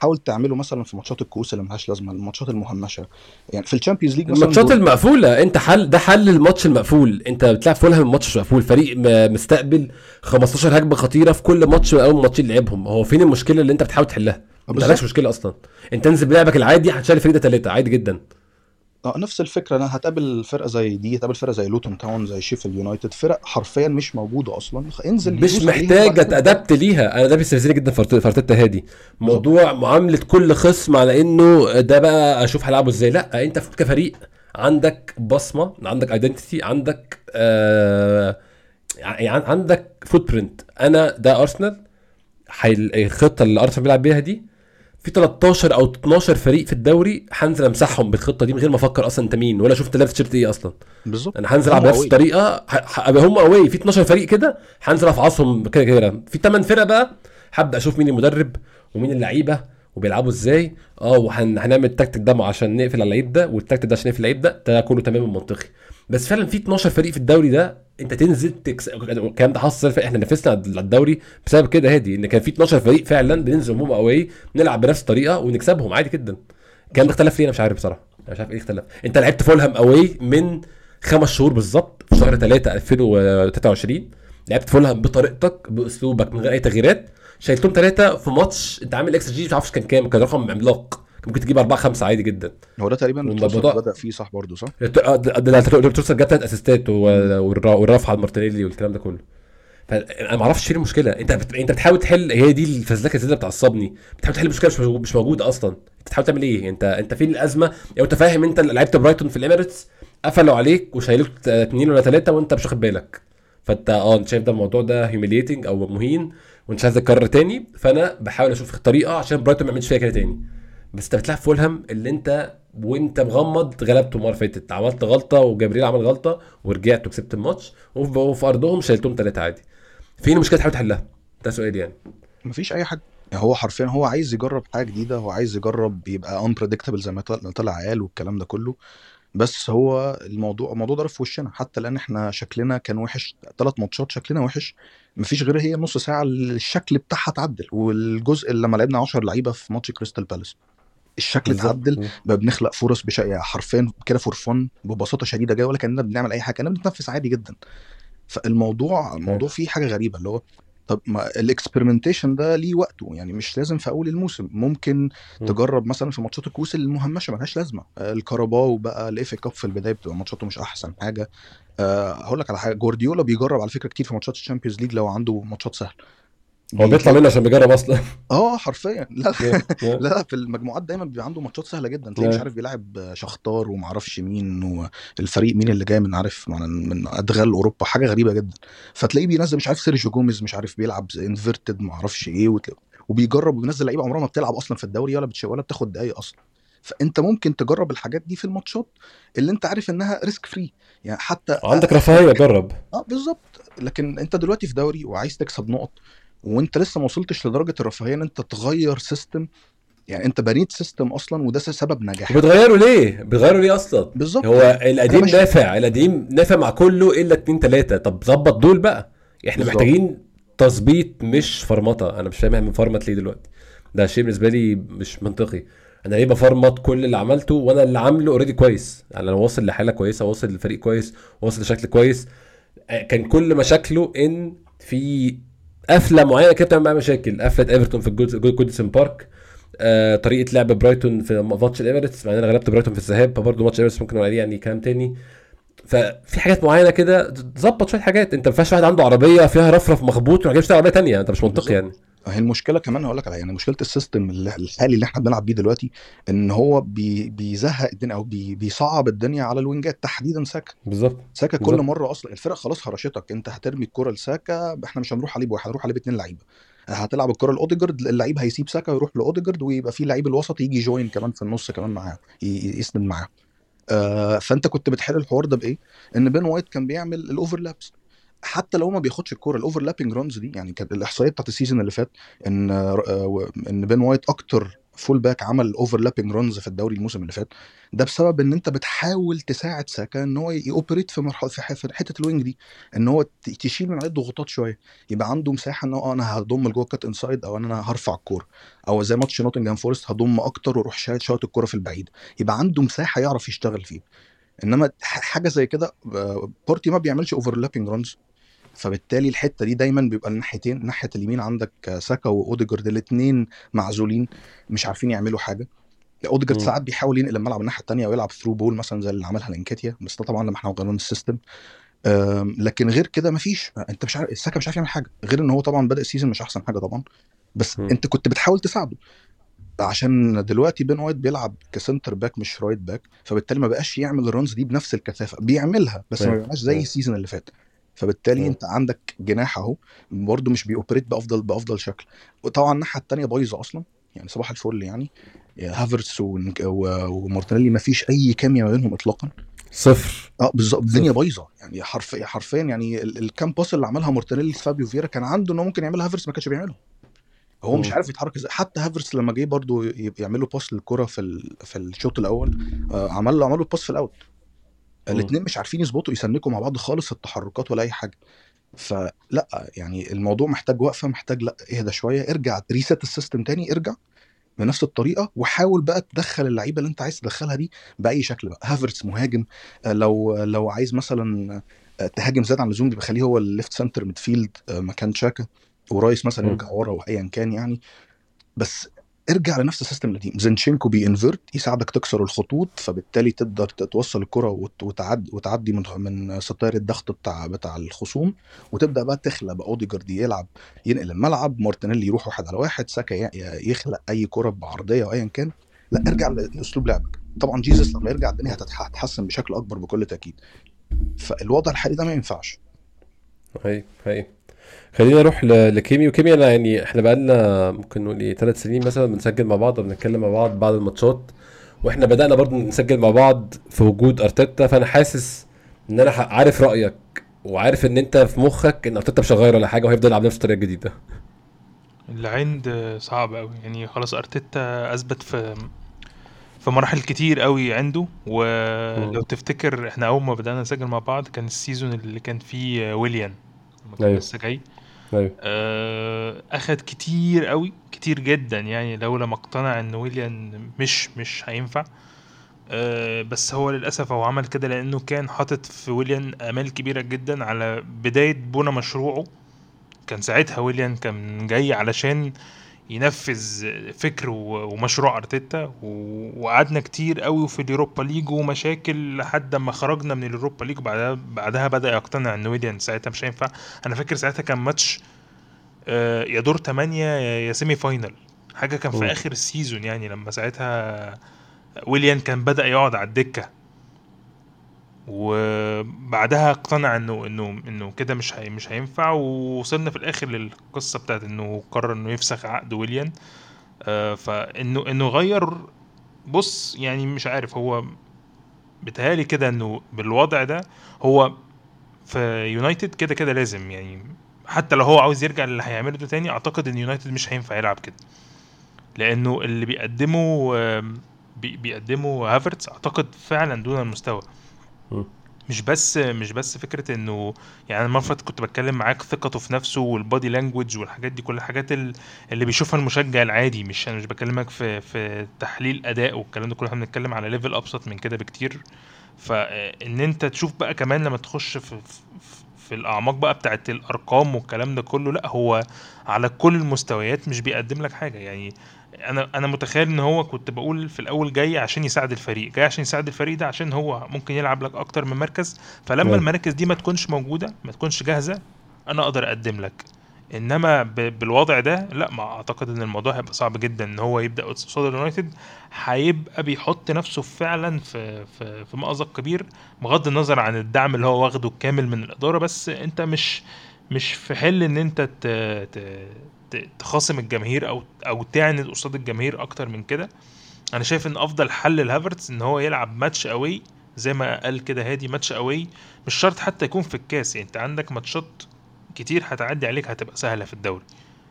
حاول تعمله مثلا في ماتشات الكؤوس اللي ملهاش لازمة الماتشات المهمشة. يعني في ال Champions League مثلا الماتشات المقفولة أنت حل ده حل الماتش المقفول. أنت بتلعب فولهام الماتش مش مقفول فريق مستقبل 15 هجمة خطيرة في كل ماتش من أول ماتشين لعبهم هو فين المشكلة اللي أنت بتحاول تحلها؟ ما. عندكش مشكلة أصلا. أنت انزل بلعبك العادي هتشيل الفريق ده ثلاثة عادي جدا. آه نفس الفكرة. أنا هتقابل فرقة زي دي هتقابل فرقة زي لوتون تاون زي شيفيلد يونايتد. فرق حرفيا مش موجودة أصلا. انزل مش محتاجة ت adapt ليها. أنا ده بيستفزني جدا في ارتيتا هادي. موضوع معاملة كل خصم على إنه ده بقى أشوف هلعبه إزاي. لأ أنت المفروض كفريق عندك بصمة عندك identity عندك آه يعني عندك footprint أنا ده ارسنال. الخطة اللي ارسنال بيلعب بيها دي في 13 أو 12 فريق في الدوري هنزل أمسحهم بالخطة دي من غير ما أفكر أصلا أنت مين ولا شفت لابس تيشيرت إيه أصلا. بالظبط. أنا هنزل ألعب بنفس. الطريقة هم اوي في 12 فريق كده هنزل أفعصهم كده كده. في 8 فرق بقى هبدأ أشوف مين المدرب ومين اللعيبة وبيلعبوا إزاي. آه وهنعمل التكتيك ده عشان نقفل على اللعيب ده والتكتيك ده عشان نقفل اللعيب ده. ده كله تمام منطقي بس فعلا في 12 فريق في الدوري ده انت تنزل تكس الكلام ده حصل إحنا نفسنا على الدوري بسبب كده هادي ان كان في 12 فريق فعلا بننزل هم اوي نلعب بنفس الطريقة ونكسبهم عادي جدا. الكلام ده اختلف ليه؟ أنا مش عارف بصراحة. أنا مش عارف إيه اختلف. انت لعبت فولهام اوي من خمس شهور بالظبط في شهر 3 2023 لعبت فولهام بطريقتك بأسلوبك من غير أي تغييرات. شايلتهم ثلاثة في ماتش انت عامل إكس جي مش عارف كان كام كان رقم عملاق. ممكن تجيب 4 5 عادي جدا. هو ده تقريبا التوصل بدأ فيه صح برضه صح؟ توصل جاب ثلاث أسيستات والرفعه المارتينيلي والكلام ده كله. فانا ما أعرفش فين المشكلة. أنت بت... أنت بتحاول تحل هي دي الفزلكة اللي بتعصبني. بتحاول تحل مشكله مش مش موجودة أصلا. أنت بتحاول تعمل إيه؟ انت أنت فين الأزمة؟ لو أنت فاهم أنت لعيبه برايتون في الإميريتس قفلوا عليك وشايلوك اثنين ولا ثلاثة وأنت مش واخد بالك. فأنت آه أنت شايف ده الموضوع ده humiliating أو مهين وأنت مش عايز تكرر تاني. فأنا بحاول أشوف الطريقة عشان برايتون ما يعملش فيها كده تاني. بس انت بتلعب فولهام اللي انت وانت مغمض غلبته المره اللي فاتت. عملت غلطة وجابرييل عمل غلطة ورجعت وكسبت الماتش وفي أرضهم شايلتهم ثلاثة عادي. فين المشكلة تحاول تحلها. ده سؤال يعني. مفيش أي حاجة. هو حرفيا هو عايز يجرب حاجة جديدة هو عايز يجرب يبقى unpredictable زي ما طل- طلع قال والكلام ده كله. بس هو الموضوع الموضوع ضرب في وشنا. حتى لأن إحنا شكلنا كان وحش. ثلاث ماتشات شكلنا وحش. مفيش غير هي نص ساعة الشكل بتاعها اتعدل. والجزء اللي لما لعبنا 10 لعيبة في ماتش كريستال بالاس. الشكل. اتعدل بقى بنخلق فرص بش... يعني حرفيا كده for fun ببساطة شديدة جدا ولا كاننا بنعمل أي حاجة كأننا بنتنفس عادي جدا. فالموضوع الموضوع فيه حاجة غريبة اللي هو طب ما ال experimentation ده ليه وقته؟ يعني مش لازم في أول الموسم. ممكن م. تجرب مثلا في ماتشات الكؤوس المهمشة ملهاش لازمة. آه، الكاراباو بقى ال FA Cup في البداية بتبقى ماتشاته مش أحسن حاجة. أه هقول لك على حاجة. جوارديولا بيجرب على فكرة كتير في ماتشات ال Champions League لو عنده ماتشات سهله هو بيطلع منه عشان بيجرب أصلا. آه حرفيا. لا يا. لا في المجموعات دايما بيبقى عنده ماتشات سهلة جدا. تلاقيه مش. عارف بيلعب شختار ومعرفش مين والفريق مين اللي جاي من عارف من أدغال أوروبا حاجة غريبة جدا. فتلاقيه بينزل مش عارف سيرجيو جوميز مش عارف بيلعب inverted معرفش إيه وتلاقيه- وبيجرب وبينزل لعيبة عمرها ما بتلعب أصلا في الدوري ولا بتش... ولا بتاخد دقايق أصلا. فأنت ممكن تجرب الحاجات دي في الماتشات اللي أنت عارف إنها risk free يعني حتى عندك رفاهية جرب. آه بالظبط. لكن أنت دلوقتي في دوري وعايز تكسب نقط وانت لسه ما وصلتش لدرجة الرفاهية ان انت تغير system يعني انت بنيت system أصلا وده سبب نجاحك وبتغيروا ليه؟ بتغيروا ليه أصلا؟ بالظبط. هو القديم نافع القديم نافع مع كله إلا اتنين تلاتة. طب ظبط دول بقى. إحنا بالظبط. محتاجين تظبيط مش فرمطة. أنا مش فاهم اعمل format ليه دلوقتي. ده شيء بالنسبة لي مش منطقي. أنا ليه بفرمط كل اللي عملته وأنا اللي عامله already كويس. يعني أنا واصل لحالة كويسة واصل لفريق كويس واصل لشكل كويس. كان كل مشاكله إن في قفلة معينة كده بتعمل معايا مشاكل. قفلة إيفرتون في جوديسون بارك. آه، طريقة لعب برايتون في ماتش الاميريتس مع إن أنا غلبت برايتون في الذهاب فبرضه ماتش الاميريتس ممكن نقول عليه يعني كلام تاني. ففي حاجات معينة كده تظبط شوية حاجات. انت ما ينفعش واحد عنده عربية فيها رفرف مخبوط وما يشتري عربيه تانية. انت مش منطقي يعني. هي المشكلة كمان هقول لك على يعني مشكلة ال system الحالي اللي إحنا بنلعب بيه دلوقتي ان هو بي بيزهق الدنيا أو بي بيصعب الدنيا على الوينجات تحديدا ساكا. بالظبط. ساكا كل. مرة أصلا الفرق خلاص هرشتك. انت هترمي الكرة لساكا إحنا مش هنروح عليه بواحد هنروح عليه باثنين لعيبة. هتلعب الكرة لأوديجارد اللعيب هيسيب ساكا ويروح لأوديجارد ويبقى في لعيب الوسط يجي join كمان في النص كمان معاه يسند معاه. آه فأنت كنت بتحل الحوار ده بإيه؟ إن بين وايت كان بيعمل ال overlaps حتى لو ما بياخدش الكورة ال overlapping runs دي يعني كانت الإحصائية بتاعت ال season اللي فات إن آه، إن بين وايت أكتر full back عمل overlapping runs في الدوري الموسم اللي فات. ده بسبب إن أنت بتحاول تساعد ساكا إن هو ي operate في مرحله في حتة ال wing دي. إن هو تشيل من عليه الضغوطات شوية. يبقى عنده مساحة إن هو أنا هضم لجوه cut inside أو أنا هرفع الكورة. أو زي ماتش نوتنجهام فورست هضم أكتر وأروح شايط شايط الكورة في البعيد. يبقى عنده مساحة يعرف يشتغل فيها إنما حاجة زي كده آه، بارتي ما بيعملش overlapping runs فبالتالي الحتة دي دايما بيبقى الناحيتين ناحيه اليمين عندك ساكا وأوديجارد الاثنين معزولين مش عارفين يعملوا حاجة أوديجارد. ساعات بيحاول ينقل الملعب الناحية الثانية ويلعب through ball مثلا زي اللي عملها لنكيتيا بس ده طبعا لما إحنا غيرنا ال system لكن غير كده مفيش أنت مش عارف ساكا مش عارف يعمل حاجة غير إن هو طبعا بدأ ال season مش أحسن حاجة طبعا بس مم. أنت كنت بتحاول تساعده عشان دلوقتي بين وايت بيلعب ك center back مش right back فبالتالي ما بقاش يعمل ال runs دي بنفس الكثافة بيعملها بس ما. بيبقاش زي. ال season اللي فات فبالتالي. انت عندك جناح اهو برضه مش بي operate بافضل بأفضل شكل. وطبعا الناحية الثانية بايظة أصلا يعني صباح الفل يعني. هافرتس ومارتينيلي ما فيش أي كيمياء ما بينهم اطلاقا. صفر. آه بالظبط. الدنيا بايظة. يعني حرفيا حرفيا يعني ال- ال cut back اللي عملها مارتينيلي لفابيو فييرا كان عنده انه ممكن يعملها هافرتس ما كانش بيعمله. هو مش. عارف يتحرك إزاي. حتى هافرتس لما جه برضه يعمله pass للكرة في ال... في الشوط الأول آه عمل له عمله pass في ال out. الاثنين مش عارفين يظبطوا يسنكوا مع بعض خالص في التحركات ولا أي حاجة. فلأ يعني الموضوع محتاج وقفة محتاج لأ اهدى شوية ارجع reset ال system تاني ارجع بنفس الطريقة وحاول بقى تدخل اللعيبة اللي أنت عايز تدخلها دي بأي شكل بقى. هافرتس مهاجم آه، لو لو عايز مثلا آه، تهاجم زيادة عن اللزوم دي بخليه هو ال left center midfield مكان شاكا ورايس مثلا. يرجع ورا وايا كان يعني. بس ارجع لنفس ال system القديم. زينشينكو بي invert يساعدك تكسر الخطوط فبالتالي تقدر توصل الكرة وت- وتعدي من من ستائر الضغط بتاع بتاع الخصوم وتبدأ بقى تخلق أوديجارد يلعب ينقل الملعب مارتينيلي يروح واحد على واحد ساكا يخلق أي كرة بعرضية أو ايا كان. لا ارجع لأسلوب لعبك. طبعا جيسس لما يرجع الدنيا هتتح- هتتحسن بشكل أكبر بكل تأكيد. فالوضع الحالي ده ما ينفعش. هي هي خلينا نروح لكيمي وكيمي أنا يعني إحنا بقالنا ممكن نقول إيه ثلاث سنين مثلا بنسجل مع بعض وبنتكلم مع بعض بعد الماتشات وإحنا بدأنا برضو نسجل مع بعض في وجود أرتيتا. فأنا حاسس إن أنا عارف رأيك وعارف إن أنت في مخك إن أرتيتا مش هيغير ولا حاجة وهيفضل يلعب نفس الطريقة الجديدة. العند صعب قوي يعني خلاص أرتيتا أثبت في في مراحل كتير قوي عنده ولو. تفتكر إحنا أول ما بدأنا نسجل مع بعض كان ال season اللي كان فيه ويليان. لما كان أيوة. لسه جاي. أيوه. آه، أخد كتير قوي كتير جدا يعني لولا ما أقتنع إن ويليان مش مش هينفع. آه، بس هو للأسف هو عمل كده لأنه كان حاطط في ويليان آمال كبيرة جدا على بداية بنى مشروعه. كان ساعتها ويليان كان جاي علشان ينفذ فكر ومشروع أرتيتا. وقعدنا كتير قوي في اليوروبا ليج ومشاكل لحد ما خرجنا من اليوروبا ليج. وبعدها بعدها بدأ يقتنع إن ويليان ساعتها مش هينفع. أنا فاكر ساعتها كان ماتش آه، يا دور 8 يا semi final. حاجة كان في. آخر ال season يعني لما ساعتها ويليان كان بدأ يقعد على الدكة. وبعدها اقتنع انه انه إنه كده مش هي مش هينفع. ووصلنا في الآخر للقصة بتاعت إنه قرر إنه يفسخ عقد ويليان. آه، فانه إنه غير بص يعني مش عارف هو بيتهيألي كده إنه بالوضع ده هو في يونايتد كده كده لازم يعني حتى لو هو عاوز يرجع للي هيعمله ده تاني أعتقد إن يونايتد مش هينفع يلعب كده. لأنه اللي بيقدمه بيقدمه هافرتس أعتقد فعلا دون المستوى. مش بس مش بس فكرة إنه يعني فاتت كنت بتكلم معاك ثقته في نفسه وال body language والحاجات دي كل الحاجات ال- اللي بيشوفها المشجع العادي مش أنا مش بكلمك في في تحليل أداء والكلام ده كله. إحنا بنتكلم على level أبسط من كده بكتير. فان أنت تشوف بقى كمان لما تخش في في, في الأعماق بقى بتاعت الأرقام والكلام ده كله لأ هو على كل المستويات مش بيقدم لك حاجة. يعني أنا أنا متخيل إن هو كنت بقول في الأول جاي عشان يساعد الفريق جاي عشان يساعد الفريق ده عشان هو ممكن يلعب لك أكتر من مركز. فلما نعم. المراكز دي ما تكونش موجودة ما تكونش جاهزة أنا أقدر أقدم لك. إنما ب- بالوضع ده لأ ما أعتقد إن الموضوع هيبقى صعب جدا إن هو يبدأ قصاد اليونايتد هيبقى بيحط نفسه فعلا في في في مأزق كبير بغض النظر عن الدعم اللي هو واخده كامل من الإدارة. بس أنت مش مش في حل إن أنت ت- ت- تخاصم الجماهير أو أو تعند قصاد الجماهير أكتر من كده. أنا شايف إن أفضل حل لهافرتس إن هو يلعب ماتش away زي ما قال كده هادي ماتش away. مش شرط حتى يكون في الكاس يعني أنت عندك ماتشات كتير هتعدي عليك هتبقى سهلة في الدوري.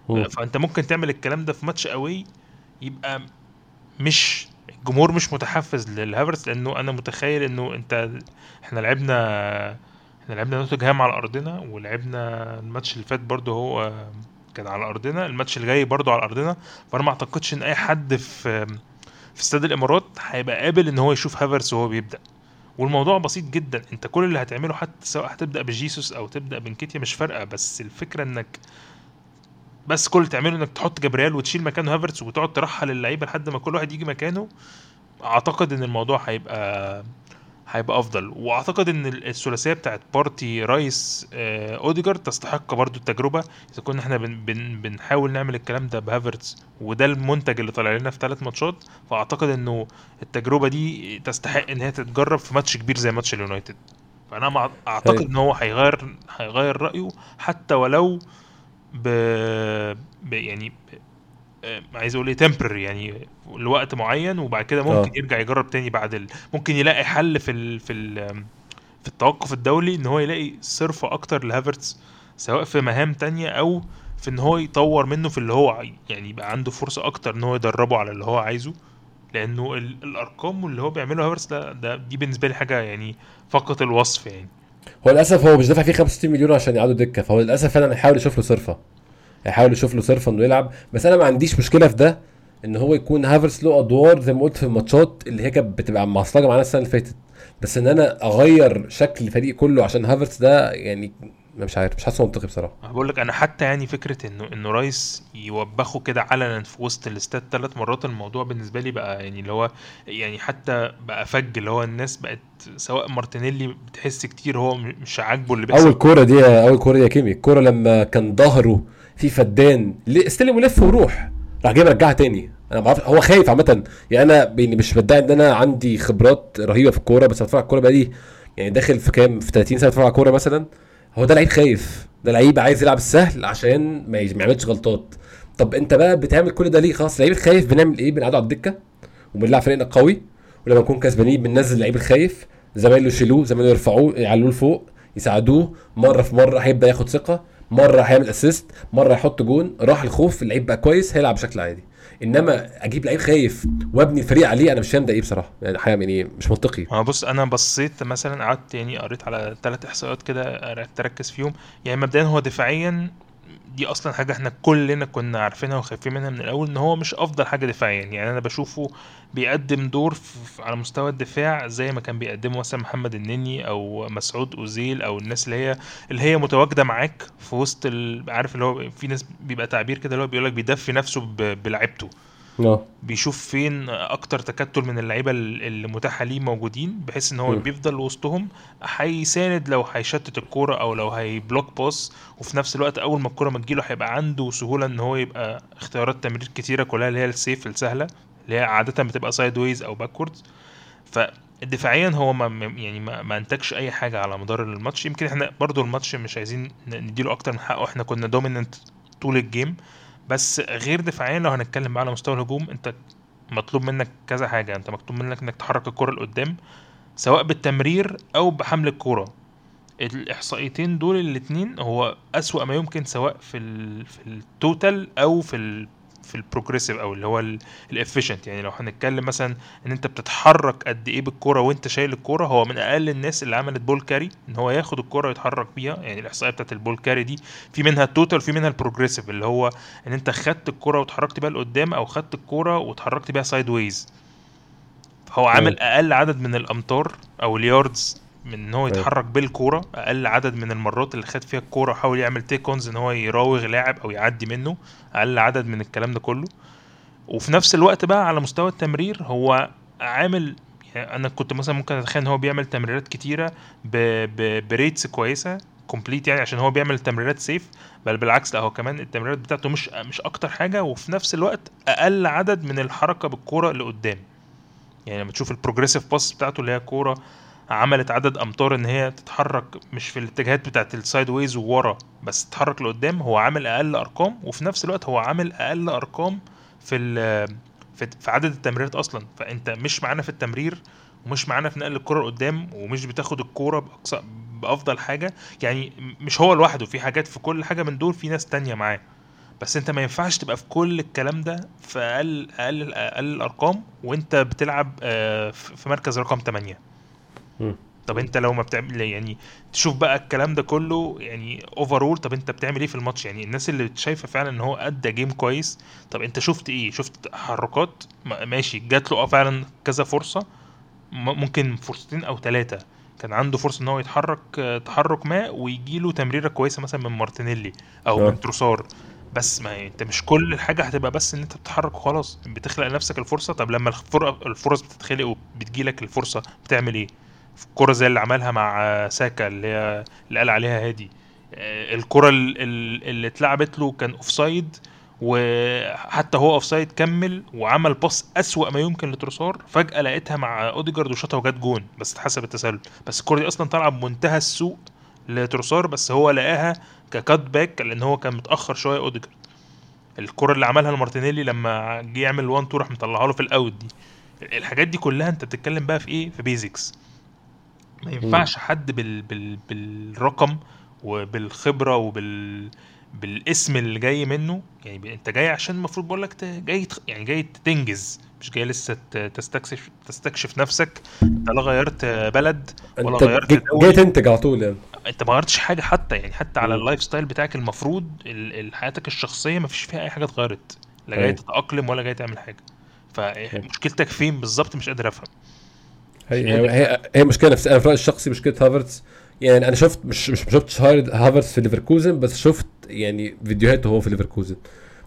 مم. فأنت ممكن تعمل الكلام ده في ماتش away يبقى مش الجمهور مش متحفز للهافرتس لأنه أنا متخيل إنه أنت إحنا لعبنا إحنا لعبنا نوتنجهام على أرضنا ولعبنا الماتش اللي فات برضه هو كان على أرضنا الماتش اللي جاي برضه على أرضنا. فأنا ما أعتقدش إن أي حد في في استاد الإمارات هيبقى قابل إن هو يشوف هافرتس وهو بيبدأ. والموضوع بسيط جدا. أنت كل اللي هتعمله حتى سواء هتبدأ بجيسوس أو تبدأ بنكيتيا مش فارقة. بس الفكرة إنك بس كل اللي تعمله إنك تحط جبريل وتشيل مكانه هافرتس وتقعد ترحل اللعيبة لحد ما كل واحد يجي مكانه أعتقد إن الموضوع هيبقى هيبقى أفضل. وأعتقد إن الثلاثية بتاعت بارتي رايس آه، أوديجارد تستحق برضو التجربة. إذا كنا إحنا بن بن بنحاول نعمل الكلام ده بهافرتز وده المنتج اللي طالع لنا في ثلاث ماتشات فأعتقد إنه التجربة دي تستحق إن هي تتجرب في ماتش كبير زي ماتش اليونايتد. فأنا مع- أعتقد هي. إن هو هيغير هيغير رأيه حتى ولو ب, ب يعني عايز أقول إيه temporary يعني لوقت معين وبعد كده ممكن آه. يرجع يجرب تاني بعد ال... ممكن يلاقي حل في ال... في ال... في التوقف الدولي إن هو يلاقي صرفة أكتر لهافرتس سواء في مهام تانية أو في إن هو يطور منه في اللي هو يعني يبقى عنده فرصة أكتر إن هو يدربه على اللي هو عايزه. لأنه ال... الأرقام واللي هو بيعمله هافرتس ده, ده دي بالنسبة لي حاجة يعني فقط الوصف يعني. هو للأسف هو مش دافع فيه 65 مليون عشان يقعدوا دكة فهو للأسف فعلا هيحاول يشوف له صرفة. هيحاول يشوف له صرفه إنه يلعب. بس أنا ما عنديش مشكلة في ده إن هو يكون هافرتز له أدوار زي ما قلت في الماتشات اللي هي كانت بتبقى معصلجه معانا السنة اللي فاتت. بس إن أنا أغير شكل الفريق كله عشان هافرتز ده يعني مش عارف مش حاسه منطقي بصراحة. بقول لك أنا حتى يعني فكرة إنه إنه رايس يوبخه كده علنا في وسط الاستاد ثلاث مرات الموضوع بالنسبة لي بقى يعني اللي هو يعني حتى بقى فج اللي هو الناس بقت سواء مارتينيلي بتحس كتير هو مش عاجبه اللي أول بيحصل كورة دي أول كورة دي يا كيمي. الكورة لما كان ظهره في فدان. استلم ولف وروح. راح جاي مرجعها تاني. أنا ما هو خايف عامة. يعني أنا يعني مش بدعي إن أنا عندي خبرات رهيبة في الكورة بس بتفرج على الكورة بقالي يعني داخل في كام؟ في 30 سنة بتفرج على الكورة مثلا. هو ده لعيب خايف. ده لعيب عايز يلعب السهل عشان ما يعملش غلطات. طب أنت بقى بتعمل كل ده ليه؟ خلاص لعيب خايف بنعمل إيه؟ بنقعده على الدكة وبنلعب فريقنا قوي ولما نكون كسبانين بننزل اللعيب الخايف. زمايله يشيلوه زمايله يرفعوه يعلوه لفوق يساعدوه. مرة في مرة هيبدأ ياخد ثقة. مرة هيعمل اسيست مرة يحط جون راح الخوف اللعيب بقى كويس هيلعب بشكل عادي. إنما أجيب لعيب خايف وأبني الفريق عليه أنا مش فاهم ده إيه بصراحة. يعني حاجة يعني مش منطقي. ما بص أنا بصيت مثلا قعدت يعني قريت على ثلاث احصائيات كده تركز فيهم. يعني مبدئيا هو دفاعيا دي أصلا حاجة إحنا كلنا كنا عارفينها وخايفين منها من الأول إن هو مش أفضل حاجة دفاعيا يعني أنا بشوفه بيقدم دور على مستوى الدفاع زي ما كان بيقدمه مثلا محمد النني أو مسعود أوزيل أو الناس اللي هي اللي هي متواجدة معاك في وسط. عارف اللي هو في ناس بيبقى تعبير كده اللي هو بيقول لك بيدفي نفسه. بلعبته آه. بيشوف فين أكتر تكتل من اللعيبة اللي متاحة ليه موجودين بحيث إن هو مم. بيفضل وسطهم هيساند لو هيشتت الكورة أو لو هي block pass وفي نفس الوقت أول ما الكورة ما تجيله هيبقى عنده سهولة إن هو يبقى اختيارات تمرير كتيرة كلها اللي هي ال safe السهلة اللي هي عادة بتبقى sideways أو backwards فدفاعيا هو ما يعني ما, ما انتجش أي حاجة على مدار الماتش. يمكن إحنا برضو الماتش مش عايزين نديله أكتر من حقه. إحنا كنا dominant طول ال game بس غير دفاعيا لو هنتكلم بقى على مستوى الهجوم أنت مطلوب منك كذا حاجة. أنت مطلوب منك إنك تحرك الكرة لقدام سواء بالتمرير أو بحمل الكره الإحصائيتين دول الاتنين هو أسوأ ما يمكن سواء في ال في ال total أو في ال في ال progressive أو اللي هو ال efficient يعني لو هنتكلم مثلا إن أنت بتتحرك قد إيه بالكورة وأنت شايل الكورة هو من أقل الناس اللي عملت ball carry إن هو ياخد الكورة ويتحرك بيها. يعني الإحصائية بتاعت ال ball carry دي في منها ال total وفي منها ال progressive اللي هو إن أنت خدت الكورة واتحركت بيها لقدام أو خدت الكورة واتحركت بيها sideways فهو عامل أقل عدد من الأمتار أو ال yards من إن هو أيوة. يتحرك بالكورة أقل عدد من المرات اللي خد فيها الكورة وحاول يعمل take-ons إن هو يراوغ لاعب أو يعدي منه أقل عدد من الكلام ده كله وفي نفس الوقت بقى على مستوى التمرير هو عامل يعني أنا كنت مثلا ممكن أتخيل إن هو بيعمل تمريرات كتيرة ب... ب... ب rates كويسة complete يعني عشان هو بيعمل تمريرات safe بل بالعكس لا هو كمان التمريرات بتاعته مش مش أكتر حاجة وفي نفس الوقت أقل عدد من الحركة بالكورة لقدام يعني لما تشوف ال progressive pass بتاعته اللي هي كورة عملت عدد أمتار إن هي تتحرك مش في الاتجاهات بتاعت ال sideways وورا بس تتحرك لقدام هو عامل أقل أرقام وفي نفس الوقت هو عامل أقل أرقام في في في عدد التمريرات أصلا. فأنت مش معانا في التمرير ومش معانا في نقل الكرة لقدام ومش بتاخد الكورة بأقصى بأفضل حاجة. يعني مش هو لوحده في حاجات في كل حاجة من دول في ناس تانية معاه. بس أنت ما ينفعش تبقى في كل الكلام ده في أقل أقل أقل الأرقام وأنت بتلعب آه، في مركز رقم 8 طب انت لو ما بتعمل يعني تشوف بقى الكلام ده كله يعني overall طب انت بتعمل إيه في الماتش؟ يعني الناس اللي شايفة فعلا ان هو أدى game كويس طب انت شفت إيه؟ شفت تحركات؟ ما- ماشي جات له آه فعلا كذا فرصة ممكن فرصتين أو ثلاثة كان عنده فرصة إن هو يتحرك تحرك ما ويجي له تمريرة كويسة مثلا من مارتينيلي أو. من تروسار. بس ما انت مش كل الحاجة هتبقى بس إن انت بتتحرك وخلاص بتخلق لنفسك الفرصة. طب لما الفر- الفرص بتتخلق وبتجيلك الفرصة بتعمل إيه؟ في الكرة زي اللي عملها مع ساكا اللي هي اللي قال عليها هادي. آه، الكرة ال- ال- اللي اتلعبت له كان offside وحتى هو offside كمل وعمل pass أسوأ ما يمكن لتروسار. فجأة لقيتها مع أوديجارد وشاطها وجت جون بس اتحسب التسلل بس الكرة دي أصلا طالعة بمنتهى السوء لتروسار بس هو لقاها ك cut back لأن هو كان متأخر شوية أوديجارد. الكرة اللي عملها لمارتينيلي لما جه يعمل 1 2 راح مطلعها له في ال out دي. الحاجات دي كلها أنت بتتكلم بقى في إيه؟ في basics ما ينفعش حد بال... بال... بالرقم وبالخبرة وبال بالاسم اللي جاي منه. يعني انت جاي عشان المفروض بقول لك جاي تخ- يعني جاي تنجز مش جاي لسه تستكشف تستكشف نفسك. انت لا غيرت بلد ولا انت غيرت جاي- تنتج على طول يعني. انت ما غيرتش حاجة حتى يعني حتى على. ال lifestyle بتاعك المفروض ال- ال- حياتك الشخصية ما فيش فيها أي حاجة اتغيرت لا جاي أيوة. تتأقلم ولا جاي تعمل حاجة. فمشكلتك فين بالظبط مش قادر أفهم. هي هي هي, هي مشكلة نفسيه أنا في رايي الشخصي مشكلة هافرتز يعني أنا شفت مش مش ما شفتش هافرتز في ليفركوزن بس شفت يعني فيديوهاته هو في ليفركوزن.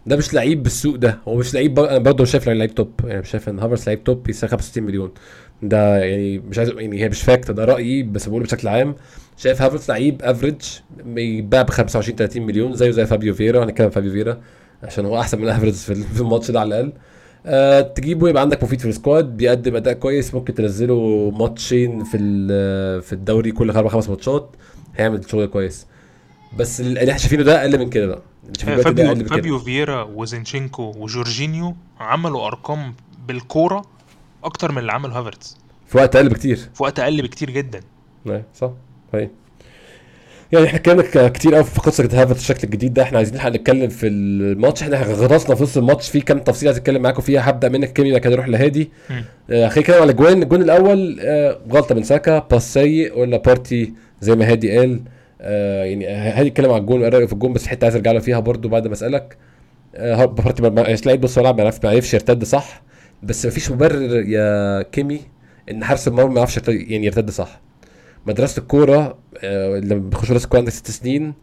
ده مش لعيب بالسوق ده. هو مش لعيب بر... أنا برضه شايف لعيب top. يعني مش شايف إن هافرتز لعيب top يساوي 65 مليون. ده يعني مش عايز يعني هي مش fact ده رأيي بس بقوله بشكل عام. شايف هافرتز لعيب average بيتباع ب 25 30 مليون زيه زي فابيو فييرا. هنتكلم فابيو فييرا عشان هو أحسن من average في في الماتش ده على الأقل. أه تجيبه يبقى عندك مفيد في ال squad بيقدم أداء كويس ممكن تنزله ماتشين في في الدوري كل أربع خمس ماتشات هيعمل شغل كويس. بس اللي إحنا شايفينه ده أقل من كده بقى. فابيو فابيو فييرا وزينشينكو وجورجينيو عملوا أرقام بالكورة أكتر من اللي عمله هافرتز. في وقت أقل بكتير. في وقت أقل بكتير جدا. أيوة، صح هي يعني إحنا اتكلمنا كتير قوي في قصة هافرتز الشكل الجديد ده. إحنا عايزين نلحق نتكلم في الماتش. إحنا غطسنا في نص الماتش. في كام تفصيل عايز اتكلم معاكم فيها. هبدأ منك كيمي بعد كده أروح لهادي. مم. آه، خلينا نتكلم على الاجوان الجون الأول آه، غلطة من ساكا. pass سيء. ولا بارتي زي ما هادي قال. آه، يعني هادي اتكلم على الجون وقال في الجون بس حتة عايز أرجع له فيها برضو بعد ما أسألك. آه، بارتي ما- لعيب ملعب ما يعرفش يرتد صح. بس مفيش مبرر يا كيمي إن حارس المرمى ما يعرفش يعني يرتد صح. مدرسة الكورة آه، لما بيخش مدرسة الكورة عندك ست سنين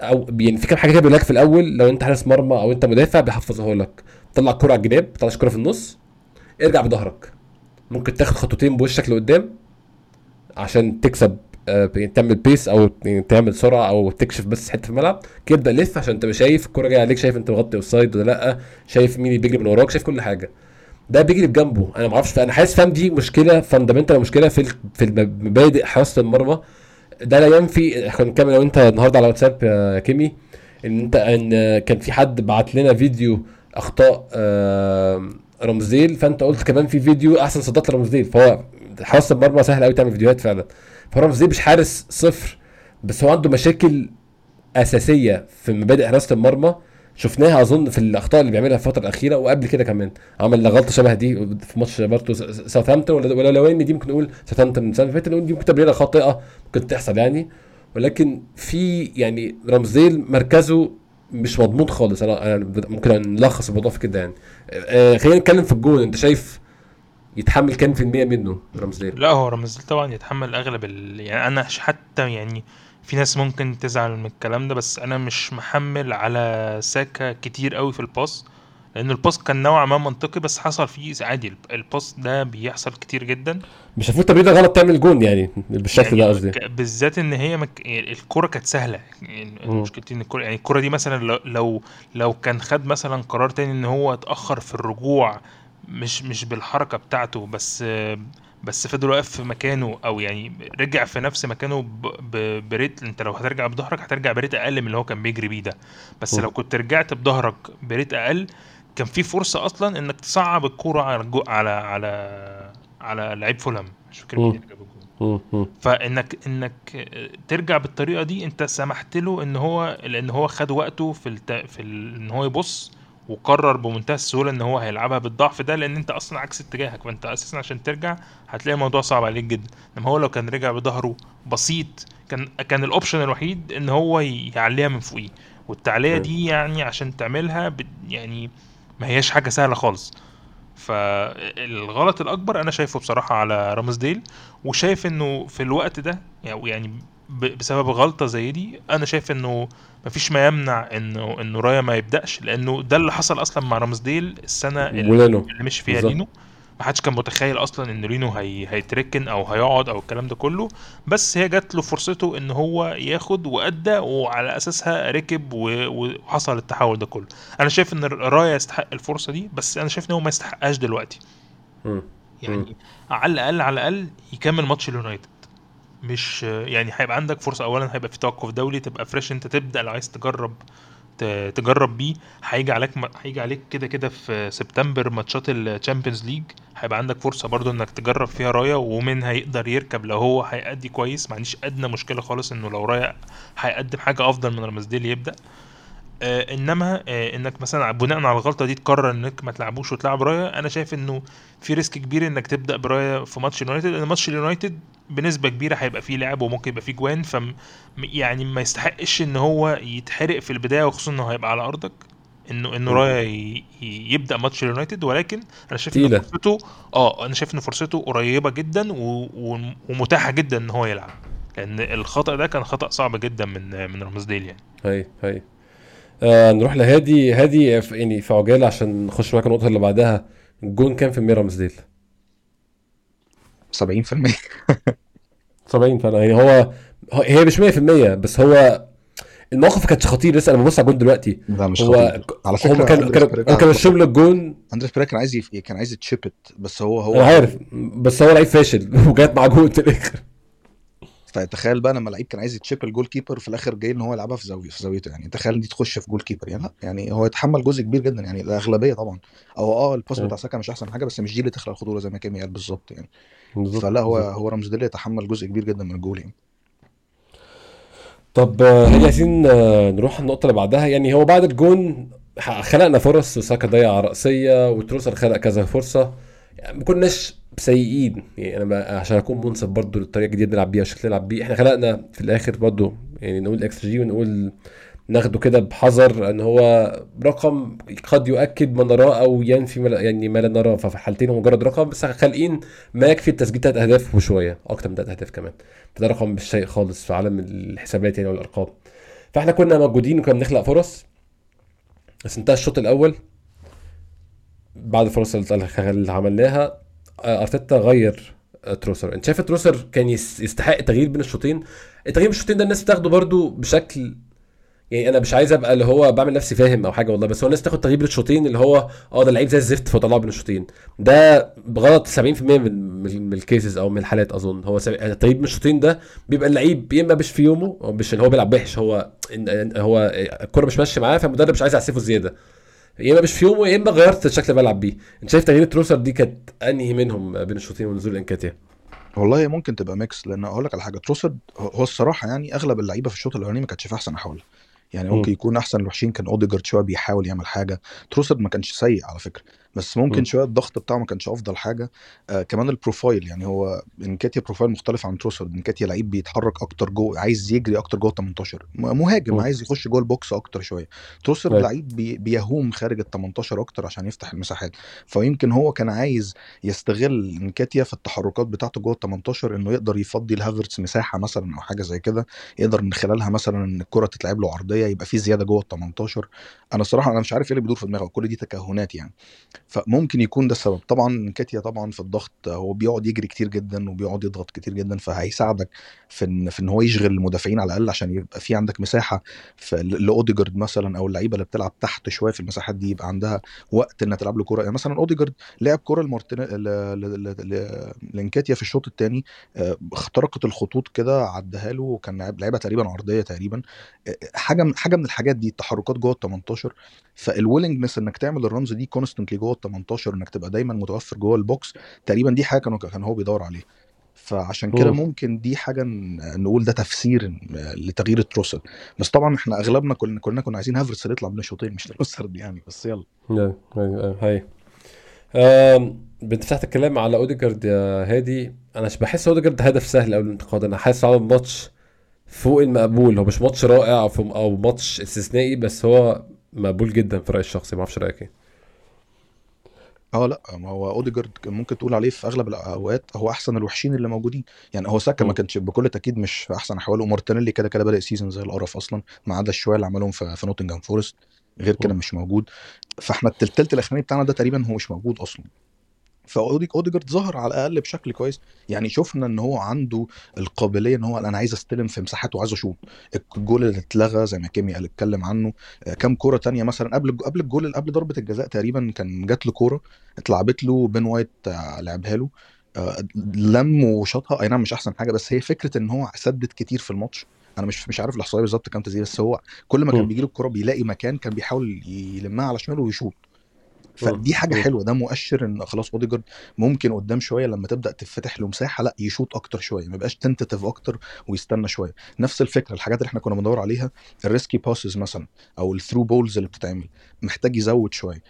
أو يعني في كام حاجة كده لك في الأول لو أنت حارس مرمى أو أنت مدافع بيحفظوها لك طلع الكره على الجناب طلع الكره في النص ارجع بظهرك. ممكن تاخد خطوتين بوشك لقدام عشان تكسب آه، يعني تعمل بيس أو يعني تعمل سرعة أو تكشف بس حتة في الملعب. كده ابدا لف عشان تبقى شايف الكورة جاية عليك شايف أنت مغطي أوفسايد ولا لأ شايف مين اللي بيجري من وراك شايف كل حاجة. ده بيجري بجنبه أنا ما أعرفش أنا حاسس فاهم دي مشكلة fundamental مشكلة في في مبادئ حراسه المرمى. ده لا ينفي إحنا بنتكلم لو أنت النهارده على واتساب يا كيمي إن أنت إن كان في حد بعت لنا فيديو أخطاء آه، رمزديل فأنت قلت كمان في فيديو أحسن صدات لرمزديل فهو حراسه المرمى سهل قوي تعمل فيديوهات فعلا. فرمزديل مش حارس صفر بس هو عنده مشاكل أساسية في مبادئ حراسه المرمى. شفناها أظن في الأخطاء اللي بيعملها في الفترة الأخيرة وقبل كده كمان. عمل غلطة شبه دي في ماتش برضه ساوثهامبتون ولا لو إن دي ممكن نقول ساوثهامبتون السنة اللي فاتت نقول دي ممكن تبريره خاطئة ممكن تحصل يعني. ولكن في يعني رمزيل مركزه مش مضمون خالص. أنا ممكن نلخص الموضوع في كده يعني. آه، خلينا نتكلم في الجون. أنت شايف يتحمل كام في المية منه رمزيل؟ لا هو رمزيل طبعا يتحمل أغلب ال... يعني أنا حتى يعني في ناس ممكن تزعل من الكلام ده بس أنا مش محمل على ساكا كتير قوي في الباص لأن الباص كان نوعا ما منطقي بس حصل فيه عادي الب- الباص ده بيحصل كتير جدا مش المفروض تمريره غلط تعمل جون يعني بالشكل ده يعني قصدي ك- بالذات إن هي مك... يعني الكرة كانت سهلة يعني. مشكلتي إن الكرة يعني الكرة دي مثلا لو لو لو كان خد مثلا قرار تاني إن هو اتأخر في الرجوع مش مش بالحركة بتاعته بس بس فضل واقف في مكانه أو يعني رجع في نفس مكانه. ب rate أنت لو هترجع بظهرك هترجع ب rate أقل من اللي هو كان بيجري بيه ده بس. لو كنت رجعت بظهرك ب rate أقل كان في فرصة أصلا إنك تصعب الكورة على الجو- على على على لعيب فولهام مش فاكر مين. اللي جاب الجول. فإنك إنك ترجع بالطريقة دي أنت سمحت له إن هو لأن هو خد وقته في الت... في ال... إن هو يبص وقرر بمنتهى السهولة إن هو هيلعبها بالضعف ده لأن أنت أصلا عكس اتجاهك فأنت أساسا عشان ترجع هتلاقي الموضوع صعب عليك جدا إنما هو لو كان رجع بظهره بسيط كان كان الأوبشن الوحيد إن هو يعليها من فوقيه والتعلية أيوة. دي يعني عشان تعملها. يعني ما هياش حاجة سهلة خالص فالغلط الأكبر أنا شايفه بصراحة على رامزديل وشايف إنه في الوقت ده يعني بسبب غلطة زي دي أنا شايف إنه مفيش ما يمنع إنه إنه رايا ما يبدأش لأنه ده اللي حصل أصلا مع رامزديل السنة اللي, اللي مشي فيها بالظبط. لينو ما حدش كان متخيل أصلا إن لينو هي هيتركن أو هيقعد أو الكلام ده كله بس هي جات له فرصته إن هو ياخد وأدى وعلى أساسها ركب و- وحصل التحول ده كله. أنا شايف إن رايا يستحق الفرصة دي بس أنا شايف إن هو ما يستحقهاش دلوقتي. مم. يعني على الأقل على الأقل يكمل ماتش اليونايتد. مش يعني هيبقى عندك فرصة اولا هيبقى في توقف دولي تبقى fresh أنت تبدأ لو عايز تجرب تجرب بيه. هيجي عليك هيجي عليك كده كده في سبتمبر ماتشات ال Champions League هيبقى عندك فرصة برضو إنك تجرب فيها رايا ومنها يقدر يركب لو هو هيأدي كويس. ما عنديش أدنى مشكلة خالص إنه لو رايا هيقدم حاجة أفضل من رمزديل يبدأ. آه إنما آه إنك مثلا بناء على الغلطة دي تقرر إنك ما تلعبوش وتلعب رايا أنا شايف إنه في risk كبير إنك تبدأ برايا في ماتش اليونايتد لأن ماتش اليونايتد بنسبة كبيرة هيبقى فيه لعب وممكن يبقى فيه جوان ف يعني ما يستحقش إن هو يتحرق في البداية وخصوصا إنه هيبقى على أرضك إنه إنه. رايا يبدأ ماتش اليونايتد ولكن أنا شايف إن. فرصته آه أنا شايف إن فرصته قريبة جدا و... و... ومتاحة جدا إن هو يلعب لأن الخطأ ده كان خطأ صعب جدا من من رامزديل يعني هاي هاي آه نروح لهادي هادي يعني في عجالة عشان نخش معاك النقطة اللي بعدها. الجون كام في المية رمزديل 70% 70 فعلا. يعني هو هو- هي مش 100% بس هو الموقف ما كانش خطير. لسه أنا ببص على الجون دلوقتي. ده مش هو خطير. على فكرة أندريس كانوا بيريرا كانوا الشغل الجون. أندريس بيريرا كان عايز يف... كان عايز يتشيبت بس هو هو أنا عارف بس هو لعيب فاشل وجات مع جون في الآخر. فتخيل بقى لما لعيب كان عايز يتشيب الجول كيبر في الآخر جاي إن هو يلعبها في زاويه في زاويته يعني. تخيل دي تخش في جول كيبر. يعني لأ يعني هو يتحمل جزء كبير جدا. يعني الأغلبية طبعا. أو آه ال pass. بتاع ساكا مش أحسن حاجة بس مش دي اللي تخلق الخطورة زي ما كيمي قال بالظبط يعني. بالظبط فلأ هو. هو رمزديل يتحمل جزء كبير جدا من الجول يعني. طب آه، هل عايزين آه، نروح النقطة اللي بعدها؟ يعني هو بعد الجون خلقنا فرص وساكا ضيع رأسية وتروسرد خلق كذا فرصة. يعني ما كناش سيئين. يعني أنا عشان أكون منصف برضو للطريقة الجديدة اللي نلعب بيها والشكل اللي نلعب بيه. إحنا خلقنا في الآخر برضو يعني نقول إكس جي ونقول ناخده كده بحذر إن هو رقم قد يؤكد ما نراه أو ينفي ما يعني ما لا نراه. ففي الحالتين هو مجرد رقم بس خالقين ما يكفي التسجيل تلات أهداف وشوية أكتر من تلات أهداف كمان. فده رقم مش شيء خالص في عالم الحسابات يعني والأرقام. فإحنا كنا موجودين وكنا بنخلق فرص. بس انتهى الشوط الأول. بعد الفرص اللي عملناها أرتيتا غير تروسر. أنت شايف تروسر كان يس- يستحق تغيير بين الشوطين؟ التغيير بين الشوطين ده الناس بتاخده برضو بشكل يعني أنا مش عايز أبقى اللي هو بعمل نفسي فاهم أو حاجة والله بس هو الناس تاخد تغيير بين الشوطين اللي هو آه ده لعيب زي الزفت فطلعه بين الشوطين. ده بغلط 70% من من الكيسز أو من الحالات أظن. هو سب- التغيير بين الشوطين ده بيبقى اللعيب يا إما مش في يومه مش اللي هو بيلعب وحش هو هو الكورة مش ماشية معاه فالمدرب مش عايز يعسفه زيادة. يا إما مش في يومه يا إما غيرت الشكل اللي بلعب بيه. أنت شايف تغيير تروسر دي كانت أنهي منهم بين الشوطين ونزول إنكاتيا؟ والله ممكن تبقى mix لأن أقول لك على حاجة تروسرد هو الصراحة يعني أغلب اللعيبة في الشوط الأولاني ما كانتش في أحسن أحوالها. يعني مم. ممكن يكون أحسن الوحشين كان أوديجارد شوية بيحاول يعمل حاجة. تروسرد ما كانش سيء على فكرة. بس ممكن مم. شوية الضغط بتاعه ما كانش أفضل حاجة. آه كمان ال profile يعني هو إنكاتيا profile مختلف عن تروسرد إنكاتيا لعيب بيتحرك أكتر جوه عايز يجري أكتر جوه ال 18 م- مهاجم. عايز يخش جوه ال box أكتر شوية. تروسرد أيوة. لعيب بي بيحوم خارج ال 18 أكتر عشان يفتح المساحات. فيمكن هو كان عايز يستغل إنكاتيا في التحركات بتاعته جوه ال 18 إنه يقدر يفضي لهافرتس مساحة مثلا أو حاجة زي كده. يقدر من خلالها مثلا إن الكرة تتلعب له عرضية يبقى في زيادة جوه ال 18 أنا صراحة أنا مش عارف إيه اللي بيدور في دماغه كل دي تكهنات يعني. فممكن يكون ده السبب. طبعا كاتيا طبعا في الضغط هو بيقعد يجري كتير جدا وبيقعد يضغط كتير جدا فهيساعدك في ان في إن هو يشغل المدافعين على الأقل عشان يبقى في عندك مساحة لأوديجارد مثلا أو اللعيبة اللي بتلعب تحت شوية في المساحات دي يبقى عندها وقت إنها تلعب له كورة. يعني مثلا أوديجارد لعب كورة لمارتين لإنكاتيا في الشوط الثاني اخترقت الخطوط كده عدها له وكان لعبها تقريبا عرضية تقريبا. آه، حاجة من حاجة من الحاجات دي التحركات جوه ال 18 فال willingness إنك تعمل ال runs دي constantly جوه ال 18 إنك تبقى دايما متوفر جوه ال box تقريبا دي حاجة كان كان هو بيدور عليها. فعشان كده مم. ممكن دي حاجة نقول ده تفسير لتغيير التروسرد. بس طبعا إحنا أغلبنا كلنا كلنا كنا عايزين هافرتس اللي يطلع بين الشوطين مش تروسرد يعني بس يلا. أيوة، أيوة، هاي. آم، انت فتحت الكلام على اوديجارد يا هادي. أنا مش بحس اوديجارد هدف سهل قوي الانتقاد. أنا حاسس عمل ماتش فوق المقبول. هو مش ماتش رائع أو ماتش استثنائي بس هو مقبول جدا في رأيي الشخصي ما أعرفش رأيك إيه. آه لأ ما هو أوديجارد ممكن تقول عليه في أغلب الأوقات هو أحسن الوحشين اللي موجودين. يعني هو ساكا ما. كانش بكل تأكيد مش في أحسن أحواله. ومارتينيلي كده كده بدا season زي القرف أصلا ما عدا الشوية اللي عملهم في, في نوتنجهام فورست غير كده. مش موجود. فإحنا التلت الأخراني بتاعنا ده تقريبا هو مش موجود أصلا. فاوديجارد ظهر على الأقل بشكل كويس. يعني شفنا إن هو عنده القابلية إن هو أنا عايز أستلم في مساحات وعايز أشوط. الجول اللي اتلغى زي ما كيمي قال اتكلم عنه. آه، كام كوره تانية مثلا. قبل قبل الجول قبل ضربة الجزاء تقريبا كان جات له كورة اتلعبت له. بين وايت آه، لعبها له. آه، لم وشاطها. أي نعم مش أحسن حاجة بس هي فكرة إن هو سدد كتير في الماتش. أنا مش مش عارف الإحصائية بالظبط كام تسديده بس هو كل ما كان. بيجي له الكورة بيلاقي مكان كان بيحاول يلمها على شماله ويشوط. فدي حاجة مم. حلوة ده مؤشر إن خلاص اوديجارد ممكن قدام شوية لما تبدأ تفتح له مساحة لأ يشوط أكتر شوية ما يبقاش tentative أكتر ويستنى شوية. نفس الفكرة الحاجات اللي إحنا كنا بندور عليها ال risky passes مثلا أو ال through balls اللي بتتعمل محتاج يزود شوية.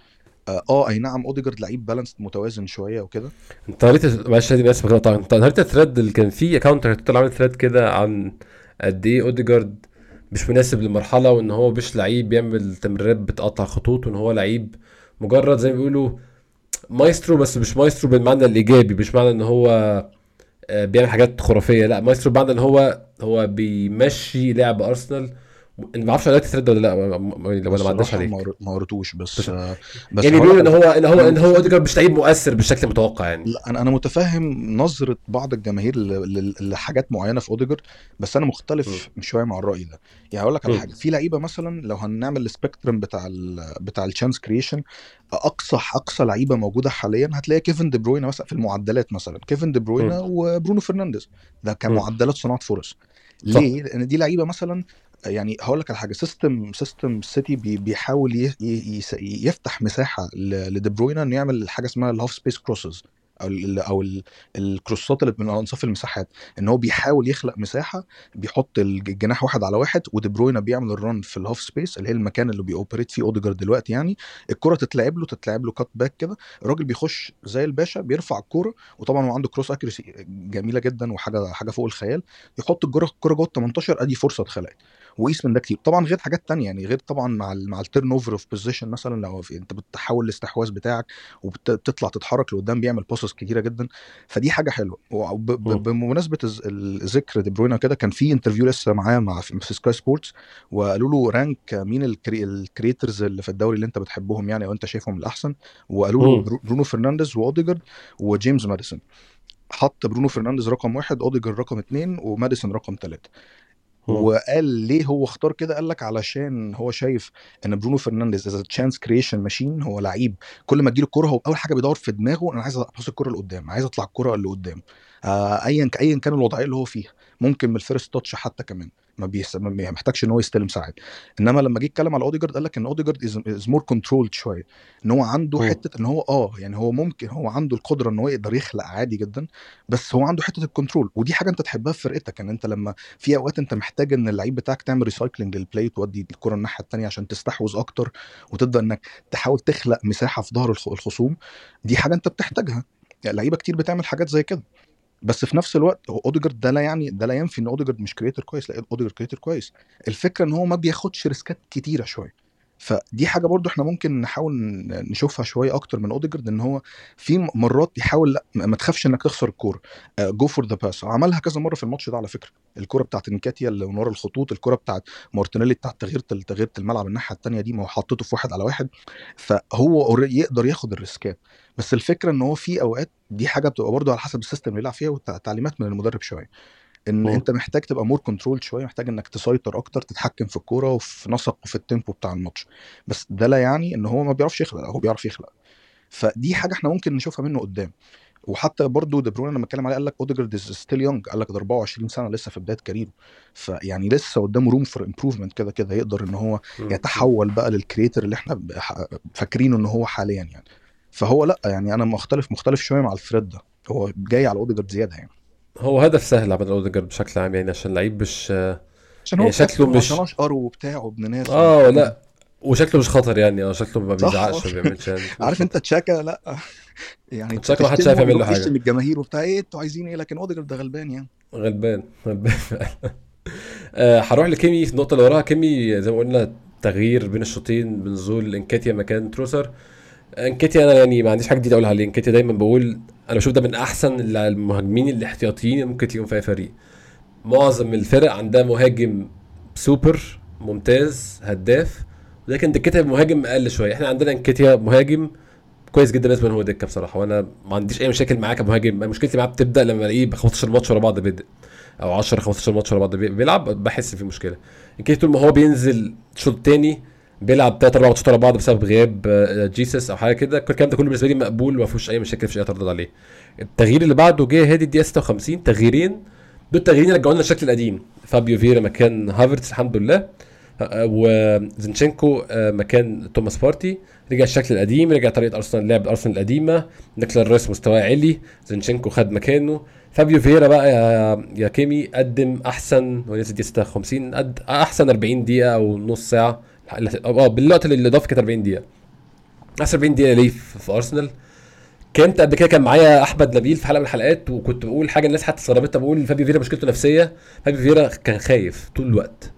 آه آه، أي نعم اوديجارد لعيب balanced متوازن شوية وكده. أنت قريت معلش هادي اسف طبعا. انت قريت ال thread اللي كان فيه account طلع عامل thread كده عن قد إيه اوديجارد مش مناسب للمرحلة وإن هو مش لعيب بيعمل تمريرات بتقطع خطوط وإن هو لعيب مجرد زي ما بيقولوا مايسترو بس مش مايسترو بالمعنى الإيجابي مش معنى إن هو آه، بيعمل حاجات خرافية. لا مايسترو بمعنى إن هو هو بيمشي لعب أرسنال ما أعرفش قريت ال thread ولا لا ما- ولا ما عداش عليك ما قر- ما قريتوش بس بس- يعني بيقولوا لك إن هو إن هو أنا ان هو اوديجارد مش لعيب مؤثر بالشكل المتوقع يعني لا أنا أنا متفهم نظرة بعض الجماهير لحاجات معينة في أوديجارد بس أنا. مختلف شوية مع الرأي ده يعني هقول لك على. حاجة في لعيبة مثلا لو هنعمل ال spectrum بتاع ال بتاع ال chance creation اقصى أقصى لعيبة موجودة حاليا هتلاقي كيفن دي بروينا مثلا في المعدلات مثلا كيفن دي بروينا. وبرونو فرنانديز ده. كمعدلات صناعة فرص ليه؟ لأن دي لعيبة مثلا يعني هقول لك على حاجة. system system سيتي بي بيحاول يفتح مساحة لدي إنه يعمل حاجة اسمها ال half space crosses أو ال أو ال- الكروسات اللي من أنصاف المساحات. إن هو بيحاول يخلق مساحة بيحط الج- الجناح واحد على واحد ودي بيعمل ال run في ال half space اللي هي المكان اللي بي operate فيه اوديجارد دلوقتي يعني. الكرة تتلعب له تتلعب له cut back كده. الراجل بيخش زي الباشا بيرفع الكوره وطبعا هو عنده cross accuracy جميلة جدا وحاجة حاجة فوق الخيال. يحط الكوره جوه ال 18 أدي فرصة اتخلقت. وقيس من ده كتير. طبعا غير حاجات تانية يعني غير طبعا مع ال مع ال turnover of possession مثلا لو في انت بتحول الاستحواذ بتاعك وبتطلع تتحرك لقدام بيعمل passes كتيرة جدا. فدي حاجة حلوة. وب- ب- مم. بمناسبة الز- الذكر دي بروينا كده كان في interview لسه معاه مع في سكاي سبورتس وقالوا له rank مين ال crea- ال creators اللي في الدوري اللي انت بتحبهم يعني أو انت شايفهم الأحسن. وقالوا له برونو فرنانديز وأوديجارد وجيمس ماديسون. حط برونو فرنانديز رقم واحد أوديجارد رقم اتنين وماديسون رقم ثلاثة. وقال ليه هو اختار كده؟ قال لك علشان هو شايف إن برونو فرنانديز is chance creation machine هو لعيب. كل ما تجيله الكورة هو أول حاجة بيدور في دماغه أنا عايز أباص الكورة لقدام عايز أطلع الكورة اللي قدام آه، ايا ايا كان الوضعية اللي هو فيها. ممكن من ال first touch حتى كمان. ما بيس... ما محتاجش إن هو يستلم ساعات. إنما لما جه يتكلم على اوديجارد قال لك إن اوديجارد is more controlled شوية. إن هو عنده مم. حتة إن هو آه يعني هو ممكن هو عنده القدرة إن هو يقدر يخلق عادي جدا بس هو عنده حتة ال control ودي حاجة أنت تحبها في فرقتك إن أنت لما في أوقات أنت محتاج إن اللعيب بتاعك تعمل recycling لل play تودي الكرة الناحية الثانية عشان تستحوذ أكتر وتبدا إنك تحاول تخلق مساحة في ظهر الخ- الخصوم دي حاجة أنت بتحتاجها. يعني لعيبة كتير بتعمل حاجات زي كده. بس في نفس الوقت اوديجارد ده لا يعني ده لا ينفي إن اوديجارد مش creator كويس لا اوديجارد creator كويس. الفكرة إن هو ما بياخدش risk ات كتيرة شوية. فدي حاجة برضو إحنا ممكن نحاول نشوفها شوية أكتر من اوديجارد إن هو في مرات يحاول لأ ما تخافش إنك تخسر الكورة. go for the pass عملها كذا مرة في الماتش ده على فكرة. الكورة بتاعت انكاتيا اللي من ورا الخطوط الكورة بتاعت مارتينيلي بتاعت تغيير تغيير الملعب الناحية الثانية دي ما هو حطيته في واحد على واحد. فهو يقدر ياخد ال risk ات. بس الفكرة إن هو في أوقات دي حاجة بتبقى برضو على حسب ال system اللي بيلعب فيها والتعليمات من المدرب شوية. إن مم. أنت محتاج تبقى more control شوية محتاج إنك تسيطر أكتر تتحكم في الكورة وفي نسق وفي ال tempo بتاع الماتش. بس ده لا يعني إن هو ما بيعرفش يخلق هو بيعرف يخلق. فدي حاجة إحنا ممكن نشوفها منه قدام. وحتى برضو دي بروين لما اتكلم عليه قال لك اوديجارد is still young قال لك ده 24 سنة لسه في بداية career ه. فيعني لسه قدامه room for improvement كده كده يقدر إن هو. يتحول بقى لل creator اللي إحنا فاكرينه إن هو حاليا يعني. فهو لأ يعني أنا مختلف مختلف شوية مع ال thread ده. هو جاي على اوديجارد زيادة يعني. هو هدف سهل عمل اوديجارد بشكل عام يعني عشان لعيب مش عشان هو يعني شكله مش- اشقر وبتاع وابن ناس. آه لا وشكله مش خطر يعني آه شكله ما. بيزعقش ما بيعملش يعني. عارف انت تشاكا؟ لا. يعني تشاكا محدش تشتمه عارف يعمل له. يشتم الجماهير وبتاع. إيه أنتوا عايزين إيه؟ لكن اوديجارد ده غلبان يعني. غلبان غلبان. آه، هروح لكيمي في النقطة اللي وراها. كيمي زي ما قلنا تغيير بين الشوطين بنزول إنكاتيا مكان تروسر. انكاتيا أنا يعني ما عنديش حاجة جديدة اقولها عليه انكاتيا دايما بقول أنا بشوف ده من احسن المهاجمين الاحتياطيين اللي ممكن تلاقيهم في أي فريق. معظم الفرق عندها مهاجم سوبر ممتاز هداف لكن دكتها مهاجم أقل شوية. إحنا عندنا انكاتيا مهاجم كويس جدا بالنسبة ان هو دكة بصراحة وأنا ما عنديش أي مشاكل معاه كمهاجم. مشكلتي معاه بتبدأ لما الاقيه ب 15 ماتش ورا بعض بيبدا أو 10 15 ماتش ورا بعض بي- بيلعب بحس في مشكلة. انكاتيا طول ما هو بينزل شوط تاني بيلعب ثلاث أربع ماتشات ورا بعض بسبب غياب آه، جيسس أو حاجة كده. الكلام ده كله بالنسبة لي مقبول وما فيهوش أي مشاكل في أي اعتراض عليه. التغيير اللي بعده جه هادي الدقيقة 56 تغييرين. دول التغييرين رجعونا للشكل القديم. فابيو فيرا مكان هافرتس الحمد لله. آه، آه، وزنشينكو مكان توماس بارتي. رجع الشكل القديم رجع طريقة أرسنال لعب أرسنال القديمة. نيكلا رايس مستواه عالي زنشينكو خد مكانه. فابيو فيرا بقى يا, كيمي قدم أحسن ولسه دي 56 قد أحسن 40 دقيقة أو نص ساعة آه بالوقت اللي اضاف كانت 40 دقيقة. احسن 40 دقيقة ليه في أرسنال. كنت قبل كده كان معايا أحمد نبيل في حلقة من الحلقات وكنت بقول حاجة الناس حتى استغربتها بقول فابيو فيرا مشكلته نفسيه فابيو فيرا كان خايف طول الوقت.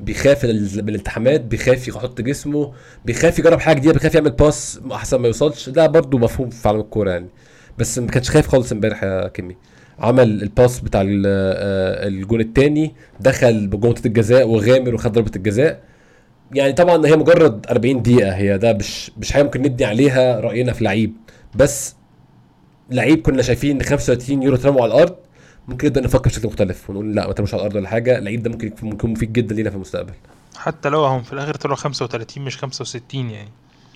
بيخاف من ال- من الالتحامات بيخاف يحط جسمه بيخاف يجرب حاجة جديدة بيخاف يعمل pass أحسن ما يوصلش. ده برضو مفهوم في عالم الكورة يعني. بس ما كانش خايف خالص امبارح يا كيمي. عمل ال pass بتاع ال- آه، الجون الثاني دخل بجونة الجزاء وغامر وخد ضربة الجزاء. يعني طبعا هي مجرد 40 دقيقة هي ده مش مش حاجة ممكن نبني عليها رأينا في لعيب. بس لعيب كنا شايفين إن 35 يورو اترموا على الأرض ممكن نبدأ نفكر بشكل مختلف ونقول لا ما ترموش على الأرض ولا حاجة. اللعيب ده ممكن يكون مفيد جدا لينا في المستقبل. حتى لو هم في الآخر طلعوا 35 مش 65 يعني.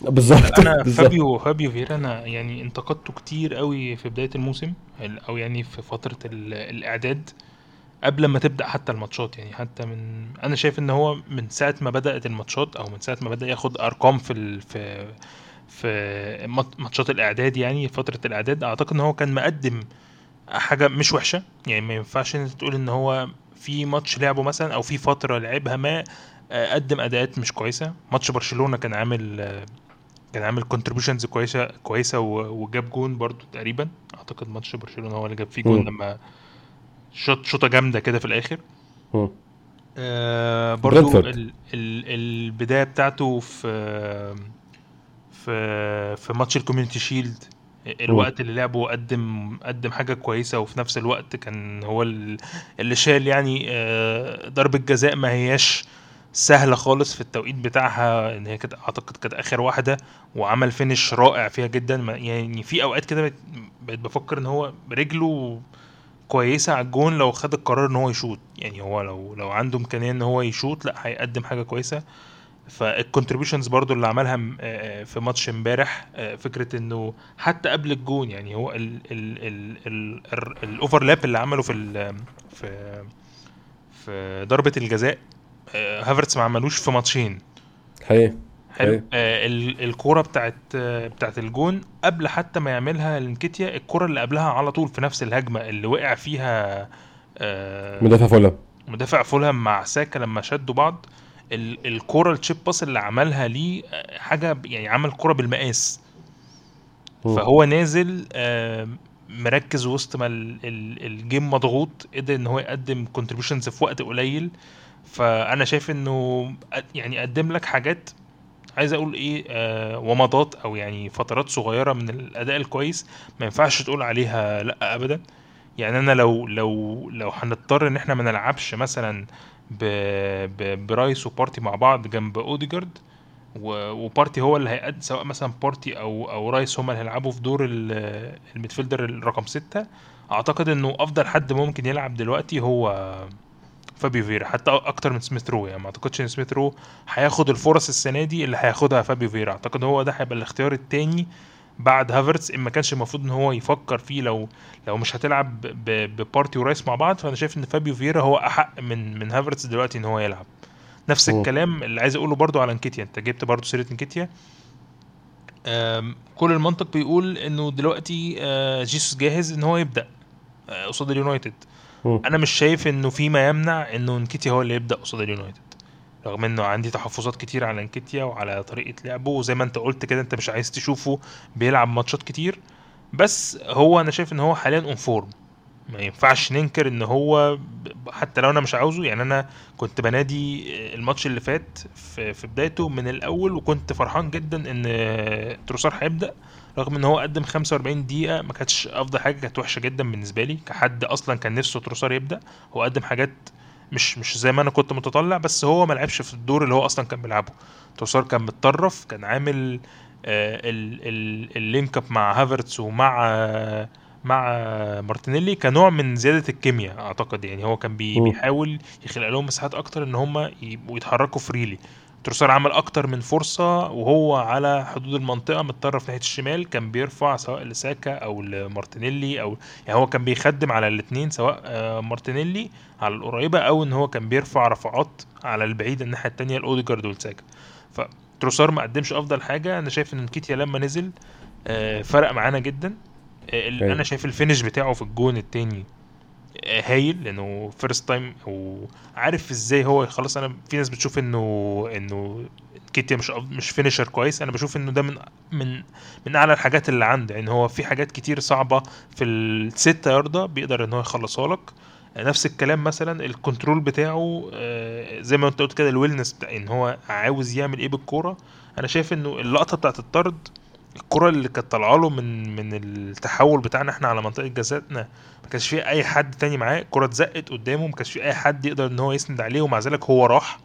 بالظبط. أنا بالظبط. فابيو فابيو فيرا أنا يعني انتقدته كتير قوي في بداية الموسم ال- أو يعني في فترة ال- الإعداد. قبل ما تبدأ حتى الماتشات يعني حتى من أنا شايف إن هو من ساعة ما بدأت الماتشات أو من ساعة ما بدأ ياخد أرقام في ال... في في مات- ماتشات الإعداد يعني فترة الإعداد أعتقد إن هو كان مقدم حاجة مش وحشة. يعني ما ينفعش إن أنت تقول إن هو في ماتش لعبه مثلا أو في فترة لعبها ما آه، قدم أداءات مش كويسة. ماتش برشلونة كان عامل كان عامل contributions كويسة كويسة وجاب جون برضو تقريبا. أعتقد ماتش برشلونة هو اللي جاب فيه جون. لما شوط شوطة جامدة كده في الآخر. آه برضو. ال ال البداية بتاعته في في في ماتش الكوميونتي شيلد الوقت اللي لعبه قدم قدم حاجة كويسة وفي نفس الوقت كان هو ال- اللي شال يعني آه، ضربة جزاء ما هياش سهلة خالص في التوقيت بتاعها إن هي كانت أعتقد كانت آخر واحدة وعمل finish رائع فيها جدا يعني في أوقات كده بقيت- بقيت بفكر إن هو رجله كويسة على الجون لو خد القرار إن هو يشوط. يعني هو لو لو عنده إمكانية إن هو يشوط لأ هيقدم حاجة كويسة. فال contributions برضو اللي عملها م- آه، في ماتش امبارح آه، فكرة إنه حتى قبل الجون يعني هو ال ال ال ال ال ال overlap اللي عمله في في في ضربة الجزاء آه، هافرتس ما عملوش في ماتشين. حقيقي حلو. أيوة. آه ال- الكورة بتاعت آه، بتاعت الجون قبل حتى ما يعملها لنكيتيا الكورة اللي قبلها على طول في نفس الهجمة اللي وقع فيها آه مدافع فولهام. مدافع فولهام مع ساكا لما شدوا بعض. ال- الكورة ال chip pass اللي عملها ليه آه، حاجة يعني عمل كورة بالمقاس. فهو نازل آه، مركز وسط ما ال- ال- ال game مضغوط قدر إن هو يقدم contributions في وقت قليل. فأنا شايف إنه يعني قدم لك حاجات عايز أقول إيه آه ومضات أو يعني فترات صغيرة من الأداء الكويس ما ينفعش تقول عليها لأ ابدا. يعني أنا لو لو لو هنضطر إن إحنا ما نلعبش مثلا برايس وبارتي مع بعض جنب أوديجارد وبارتي هو اللي هيقعد سواء مثلا بارتي أو أو رايس هما اللي هيلعبوا في دور ال- midfielder الرقم ستة. أعتقد إنه أفضل حد ممكن يلعب دلوقتي هو فابيو فيرا حتى أكتر من سميث رو يعني ما أعتقدش إن سميث رو هياخد الفرص السنة دي اللي هياخدها فابيو فيرا اعتقد هو ده هيبقى الاختيار التاني بعد هافرتس إن ما كانش المفروض إن هو يفكر فيه لو لو مش هتلعب ببارتي ورايس مع بعض. فأنا شايف إن فابيو فيرا هو أحق من من هافرتس دلوقتي إن هو يلعب. نفس مم. الكلام اللي عايز أقوله برضو على إنكيتيا. أنت جبت برضو سيرة إنكيتيا. كل المنطق بيقول إنه دلوقتي آه، جيسوس جاهز إن هو يبدأ آه، قصاد اليونايتد. أنا مش شايف إنه في ما يمنع إنه إنكيتيا هو اللي يبدأ قصاد اليونايتد رغم إنه عندي تحفظات كتير على إنكيتيا وعلى طريقة لعبه وزي ما أنت قلت كده أنت مش عايز تشوفه بيلعب ماتشات كتير بس هو أنا شايف إن هو حاليا on form ما ينفعش ننكر إن هو حتى لو أنا مش عاوزه يعني أنا كنت بنادي الماتش اللي فات في بدايته من الأول وكنت فرحان جدا إن تروسار هيبدأ رغم إن هو قدم 45 دقيقة ما كانتش أفضل حاجة كانت وحشة جدا بالنسبة لي. كحد أصلا كان نفسه تروسار يبدأ. هو قدم حاجات مش مش زي ما أنا كنت متطلع بس هو ما لعبش في الدور اللي هو أصلا كان بيلعبه. تروسار كان متطرف كان عامل آه، ال- ال- link up مع هافرتس ومع مع مارتينيلي كنوع من زيادة الكيمياء أعتقد. يعني هو كان بي. بيحاول يخلق لهم مساحات أكتر إن هم يبقوا يتحركوا freely تروسار عمل أكتر من فرصة وهو على حدود المنطقة متطرف ناحية الشمال كان بيرفع سواء لساكا أو لمارتينيلي أو يعني هو كان بيخدم على الاثنين سواء آه، مارتينيلي على القريبة أو إن هو كان بيرفع رفعات على البعيده الناحية الثانية لأوديجارد والساكا فتروسار ما قدمش أفضل حاجة. أنا شايف إن نكيتيا لما نزل آه، فرق معانا جدا. آه، أيوة. أنا شايف ال finish بتاعه في الجون التاني هايل لأنه first time وعارف إزاي هو يخلص أنا في ناس بتشوف إنه إن نكيتيا مش مش finisher كويس. أنا بشوف إنه ده من من من أعلى الحاجات اللي عنده. يعني هو في حاجات كتير صعبة في الستة ياردة بيقدر إن هو يخلصها لك. نفس الكلام مثلا ال control بتاعه آه، زي ما أنت قلت كده ال willingness بتاع إن هو عاوز يعمل إيه بالكورة. أنا شايف إنه اللقطة بتاعت الطرد الكرة اللي كانت طالعة له من من التحول بتاعنا إحنا على منطقة جزاتنا ما كانش فيه أي حد تاني معاه الكرة اتزقت قدامه ما كانش فيه أي حد يقدر إن هو يسند عليه ومع ذلك هو راح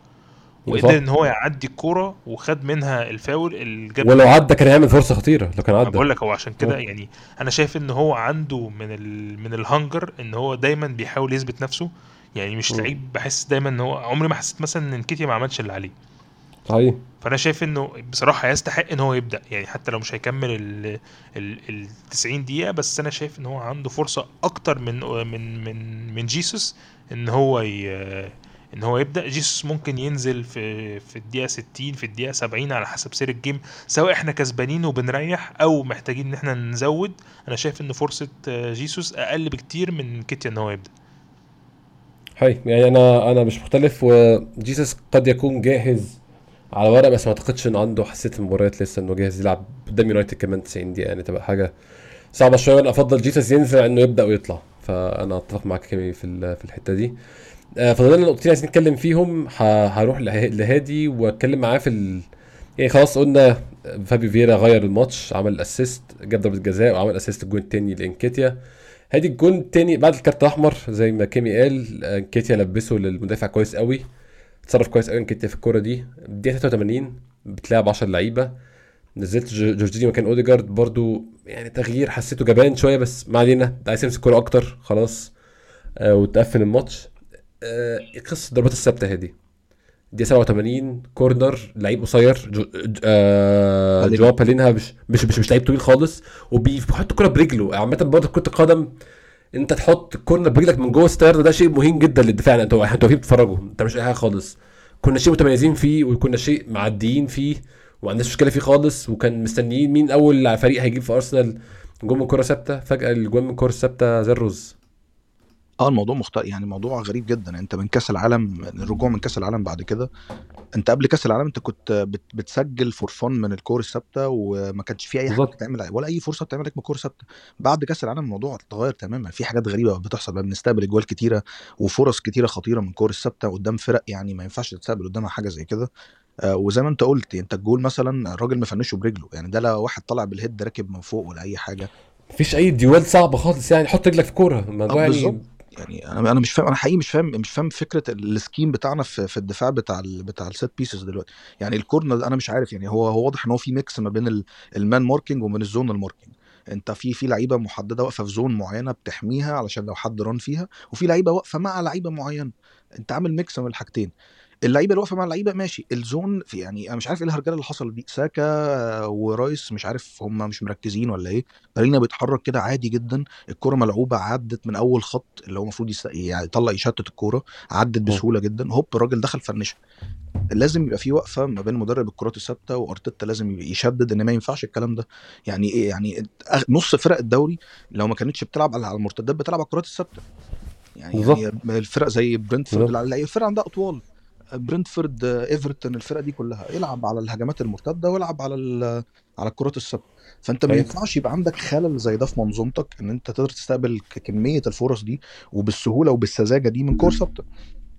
وقدر. إن هو يعدي الكرة وخد منها الفاول اللي جاب ولو عدى كان هيعمل فرصة خطيرة لو كان عدى بقول لك هو عشان كده آه. يعني أنا شايف إن هو عنده من ال من الهنجر إن هو دايما بيحاول يثبت نفسه يعني مش. لعيب بحس دايما إن هو عمري ما حسيت مثلا إن نكيتيا ما عملش اللي عليه صحيح. فأنا شايف إنه بصراحة يستحق إن هو يبدأ. يعني حتى لو مش هيكمل ال ال ال 90 دقيقة بس أنا شايف إن هو عنده فرصة أكتر من من من من جيسوس إن هو إن هو يبدأ. جيسوس ممكن ينزل في في الدقيقة 60 في الدقيقة 70 على حسب سير الجيم سواء إحنا كسبانين وبنريح أو محتاجين إن إحنا نزود. أنا شايف ان فرصة جيسوس أقل بكتير من كيتيا إن هو يبدأ. حي يعني أنا أنا مش مختلف وجيسس قد يكون جاهز على ورق بس ما اعتقدش إنه عنده حساسية المباريات لسه إنه جاهز يلعب قدام يونايتد كمان 90 دقيقة يعني تبقى حاجة صعبة شوية. أنا أفضل جيسوس ينزل إنه يبدأ ويطلع فأنا أتفق معاك كيمي في في الحتة دي. آه، فضلنا نقطتين عايزين نتكلم فيهم. هروح له- لهادي وأتكلم معاه في ال... يعني خلاص قلنا فابيو فيرا غير الماتش عمل assist جاب ضربة جزاء وعمل assist الجون التاني لإنكيتيا. هادي الجون التاني بعد الكارت الأحمر زي ما كيمي قال آه، إنكيتيا لبسه للمدافع كويس قوي. اتصرف كويس قوي انكيتيا في الكورة دي. الدقيقة 83 بتلعب 10 لعيبة. نزلت جو- جورجينيو مكان أوديجارد. برضو يعني تغيير حسيته جبان شوية بس ما علينا. عايز يمسك الكوره أكتر. خلاص. آه وتقفل الماتش. آه قصه ضربات الثابتة هذه دي. 87 corner لعيب قصير جو آه. جواو بالينيا. مش مش مش, مش لعيب طويل خالص. وبيحط الكورة برجله. عامة برضه كرة القدم انت تحط كورنر برجلك من جوه الستة يارد ده شيء مهم جدا للدفاع أنتوا أنتوا واقفين بتتفرجوا انت مش أي حاجة خالص. كنا شيء متميزين فيه وكنا شيء معديين فيه وما عندناش مشكلة فيه خالص وكان مستنيين مين أول فريق هيجيب في أرسنال جون من كرة ثابتة فجأة الجون من كرة ثابتة زي الرز. آه الموضوع مختلف. يعني موضوع غريب جدا. أنت من كأس العالم الرجوع من كأس العالم بعد كده أنت قبل كأس العالم أنت كنت بت بتسجل for fun من الكور الثابتة وما كانش في أي حاجة. بتتعمل ولا أي فرصة بتعمل لك من الكور الثابتة. بعد كأس العالم الموضوع اتغير تماما. في حاجات غريبة بتحصل. بقى بنستقبل أجوان كتيرة وفرص كتيرة خطيرة من الكور الثابتة قدام فرق يعني ما ينفعش تستقبل قدامها حاجة زي كده. آه وزي ما أنت قلت أنت الجول مثلا الراجل مفنشه برجله. يعني ده لا واحد طالع بال head راكب من فوق ولا أي حاجة. مفيش أي duel صعبه خالص يعني. حط رجلك في كورة. الموضوع آه، يعني بالظبط. يعني أنا أنا مش فاهم أنا حقيقي مش فاهم مش فاهم فكرة ال scheme بتاعنا في, في الدفاع بتاع ال بتاع ال set pieces دلوقتي. يعني ال corner أنا مش عارف يعني هو هو واضح إن هو في mix ما بين ال- man marking ومن ال zone ال marking. أنت في في لعيبة محددة واقفة في zone معينة بتحميها علشان لو حد run فيها وفي لعيبة واقفة مع لعيبة معينة. أنت عامل mix من الحاجتين. اللعيبة اللي واقفة مع اللعيبة ماشي. ال zone في يعني أنا مش عارف إيه الهرجلة اللي حصلت دي. ساكا ورايس مش عارف هم مش مركزين ولا إيه. بالينيا بيتحرك كده عادي جدا. الكرة ملعوبة عدت من أول خط اللي هو المفروض يس- يعني يطلع يشتت الكوره عدت بسهولة جدا. هوب الراجل دخل فنشها لازم يبقى في وقفة ما بين مدرب الكرات الثابتة وأرتيتا لازم يشدد إن ما ينفعش الكلام ده. يعني إيه؟ يعني نص فرق الدوري لو ما كانتش بتلعب على المرتدات بتلعب على الكرات الثابتة. يعني. يعني الفرق زي برنتفورد الفرق عندها أطوال. برنتفورد إيفرتون الفرق دي كلها. يلعب على الهجمات المرتدة ويلعب على على الكرات الثابته فأنت ما أيوة. ينفعش يبقى عندك خلل زي ده في منظومتك إن أنت تقدر تستقبل كمية الفرص دي وبالسهولة وبالسذاجة دي من كور ثابتة.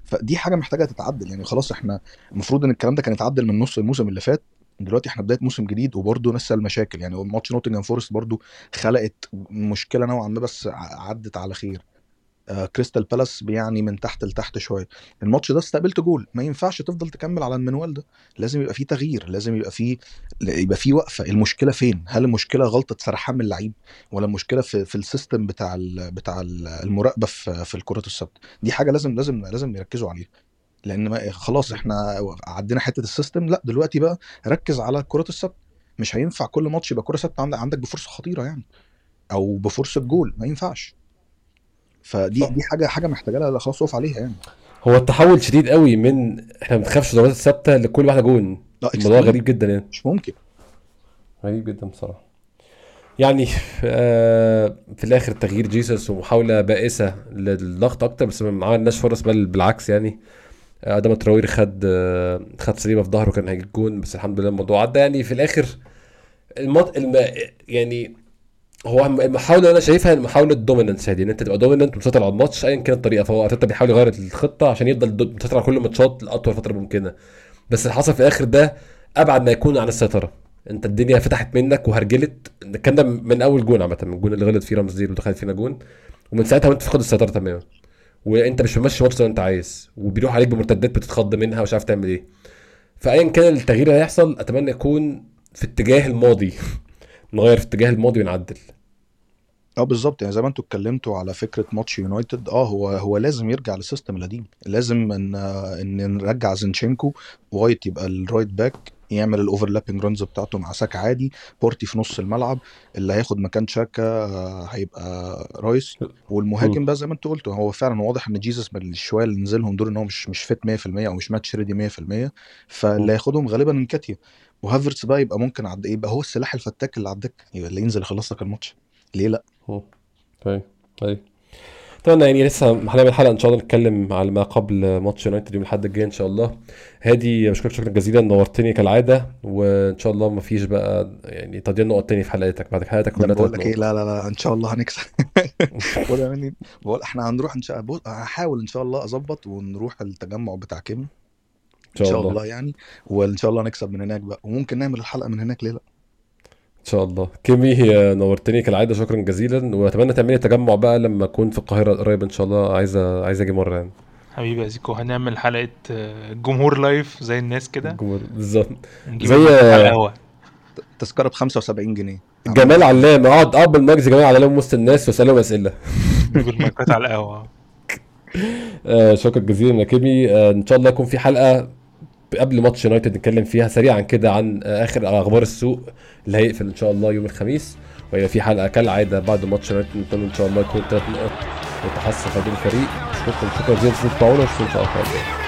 فدي حاجة محتاجة تتعدل. يعني خلاص إحنا المفروض إن الكلام ده كان يتعدل من نص الموسم اللي فات. دلوقتي إحنا بداية موسم جديد وبرضه لسه المشاكل يعني ماتش نوتنجهام فورست برضه خلقت مشكلة نوعا ما بس عدت على خير. كريستال بالاس يعني من تحت لتحت شوية. الماتش ده استقبلت جول. ما ينفعش تفضل تكمل على المنوال ده. لازم يبقى فيه تغيير لازم يبقى فيه يبقى فيه وقفة. المشكلة فين؟ هل المشكلة غلطة سرحان من اللعيب ولا المشكلة في في ال system بتاع ال بتاع ال- المراقبة في في الكرات الثابتة؟ دي حاجة لازم لازم لازم يركزوا عليها. لأن ما خلاص إحنا عدينا حتة ال system. لأ دلوقتي بقى ركز على الكرات الثابتة. مش هينفع كل ماتش يبقى كرة ثابتة. عندك بفرصة خطيرة يعني. أو بفرصة جول. ما ينفعش. فدي صح. دي حاجة حاجة محتاجة لها خلاص اقف عليها يعني. هو التحول شديد قوي من إحنا ما بنخافش ضربات الثابتة لكل واحدة جون. الموضوع. غريب جدا يعني. مش ممكن. غريب جدا بصراحة. يعني آه في الآخر تغيير جيسوس ومحاولة بائسة للضغط أكتر بس ما عملناش فرص بل بالعكس يعني. آه، أداما تراوري خد آه خد ساليبا في ظهره كان هيجيب جون بس الحمد لله الموضوع عدى يعني. في الآخر المط... الم... يعني هو المحاوله اللي أنا شايفها محاولة dominance هذه إن أنت تبقى dominant ومسيطر على الماتش ايا كانت الطريقة فهو أرتيتا بيحاول يغير الخطة عشان يفضل مسيطر على كل الماتشات لأطول فترة ممكنة. بس اللي حصل في الآخر ده أبعد ما يكون عن السيطرة. أنت الدنيا فتحت منك وهرجلت. الكلام ده من أول جون عامة من الجون اللي غلط فيه رامزديل ودخل فينا جون. ومن ساعتها وأنت فاقد السيطرة تماما. وأنت مش ماشي ماتش زي ما أنت عايز. وبيروح عليك بمرتدات بتتخض منها ومش عارف تعمل إيه. فايا كان التغيير اللي هيحصل أتمنى يكون في اتجاه الماضي. نغير في اتجاه الماضي ونعدل. آه بالظبط. يعني زي ما أنتوا اتكلمتوا على فكرة ماتش يونايتد آه هو هو لازم يرجع لل system القديم. لازم ان ان نرجع زينشينكو وايت يبقى ال right back يعمل ال overlapping runs بتاعته مع ساكا عادي. بارتي في نص الملعب اللي هياخد مكان شاكا هيبقى رايس. والمهاجم بقى زي ما أنتوا قلتوا هو فعلا واضح إن جيسس من الشوية اللي نزلهم دول إن هو مش مش fit 100% أو مش match ready 100% فاللي هياخدهم غالبا إنكيتيا. وهافرتس بقى يبقى ممكن عد يبقى هو السلاح الفتاك اللي على الدكه يبقى اللي ينزل يخلص لك الماتش. ليه لأ. طيب. طيب. أتمنى يعني لسه هنعمل حلقة إن شاء الله نتكلم على ما قبل ماتش يونايتد يوم الأحد الجاي إن شاء الله. هادي بشكرك شكرا جزيلا نورتني كالعادة وإن شاء الله ما فيش بقى يعني تضييع نقط تاني في حلقاتك بعد حلقاتك ده كلها بقول لك إيه لا لا لا إن شاء الله هنكسب. بقول إحنا هنروح إن شاء الله هحاول إن شاء الله أظبط ونروح التجمع بتاع كيم. إن شاء شاء الله. الله يعني. وإن شاء الله نكسب من هناك بقى. وممكن نعمل الحلقة من هناك ليه لأ؟ إن شاء الله. كيمي نورتني كالعادة. شكرا جزيلا. وأتمنى تعملي تجمع بقى لما أكون في القاهرة قريب إن شاء الله. عايز عايز أجي مرة يعني. حبيبي يا زيكو هنعمل حلقة آه، جمهور live زي الناس كده. بالظبط. زي تذكرة ب 75 جنيه. جمال علام أقعد اقبل مجلس جمال علام وسط الناس وأسألهم أسئلة. نجيب المايكات على القهوة. آه شكرا جزيلا يا كيمي. آه إن شاء الله يكون في حلقة قبل ماتش يونايتد نتكلم فيها سريعا كده عن آخر أخبار السوق اللي هيقفل إن شاء الله يوم الخميس وهيبقى في حلقة كالعادة بعد ماتش يونايتد إن شاء الله يكون ثلاث نقط في هذه الفريق. شكرا شكرا جزيلا لكم إن شاء الله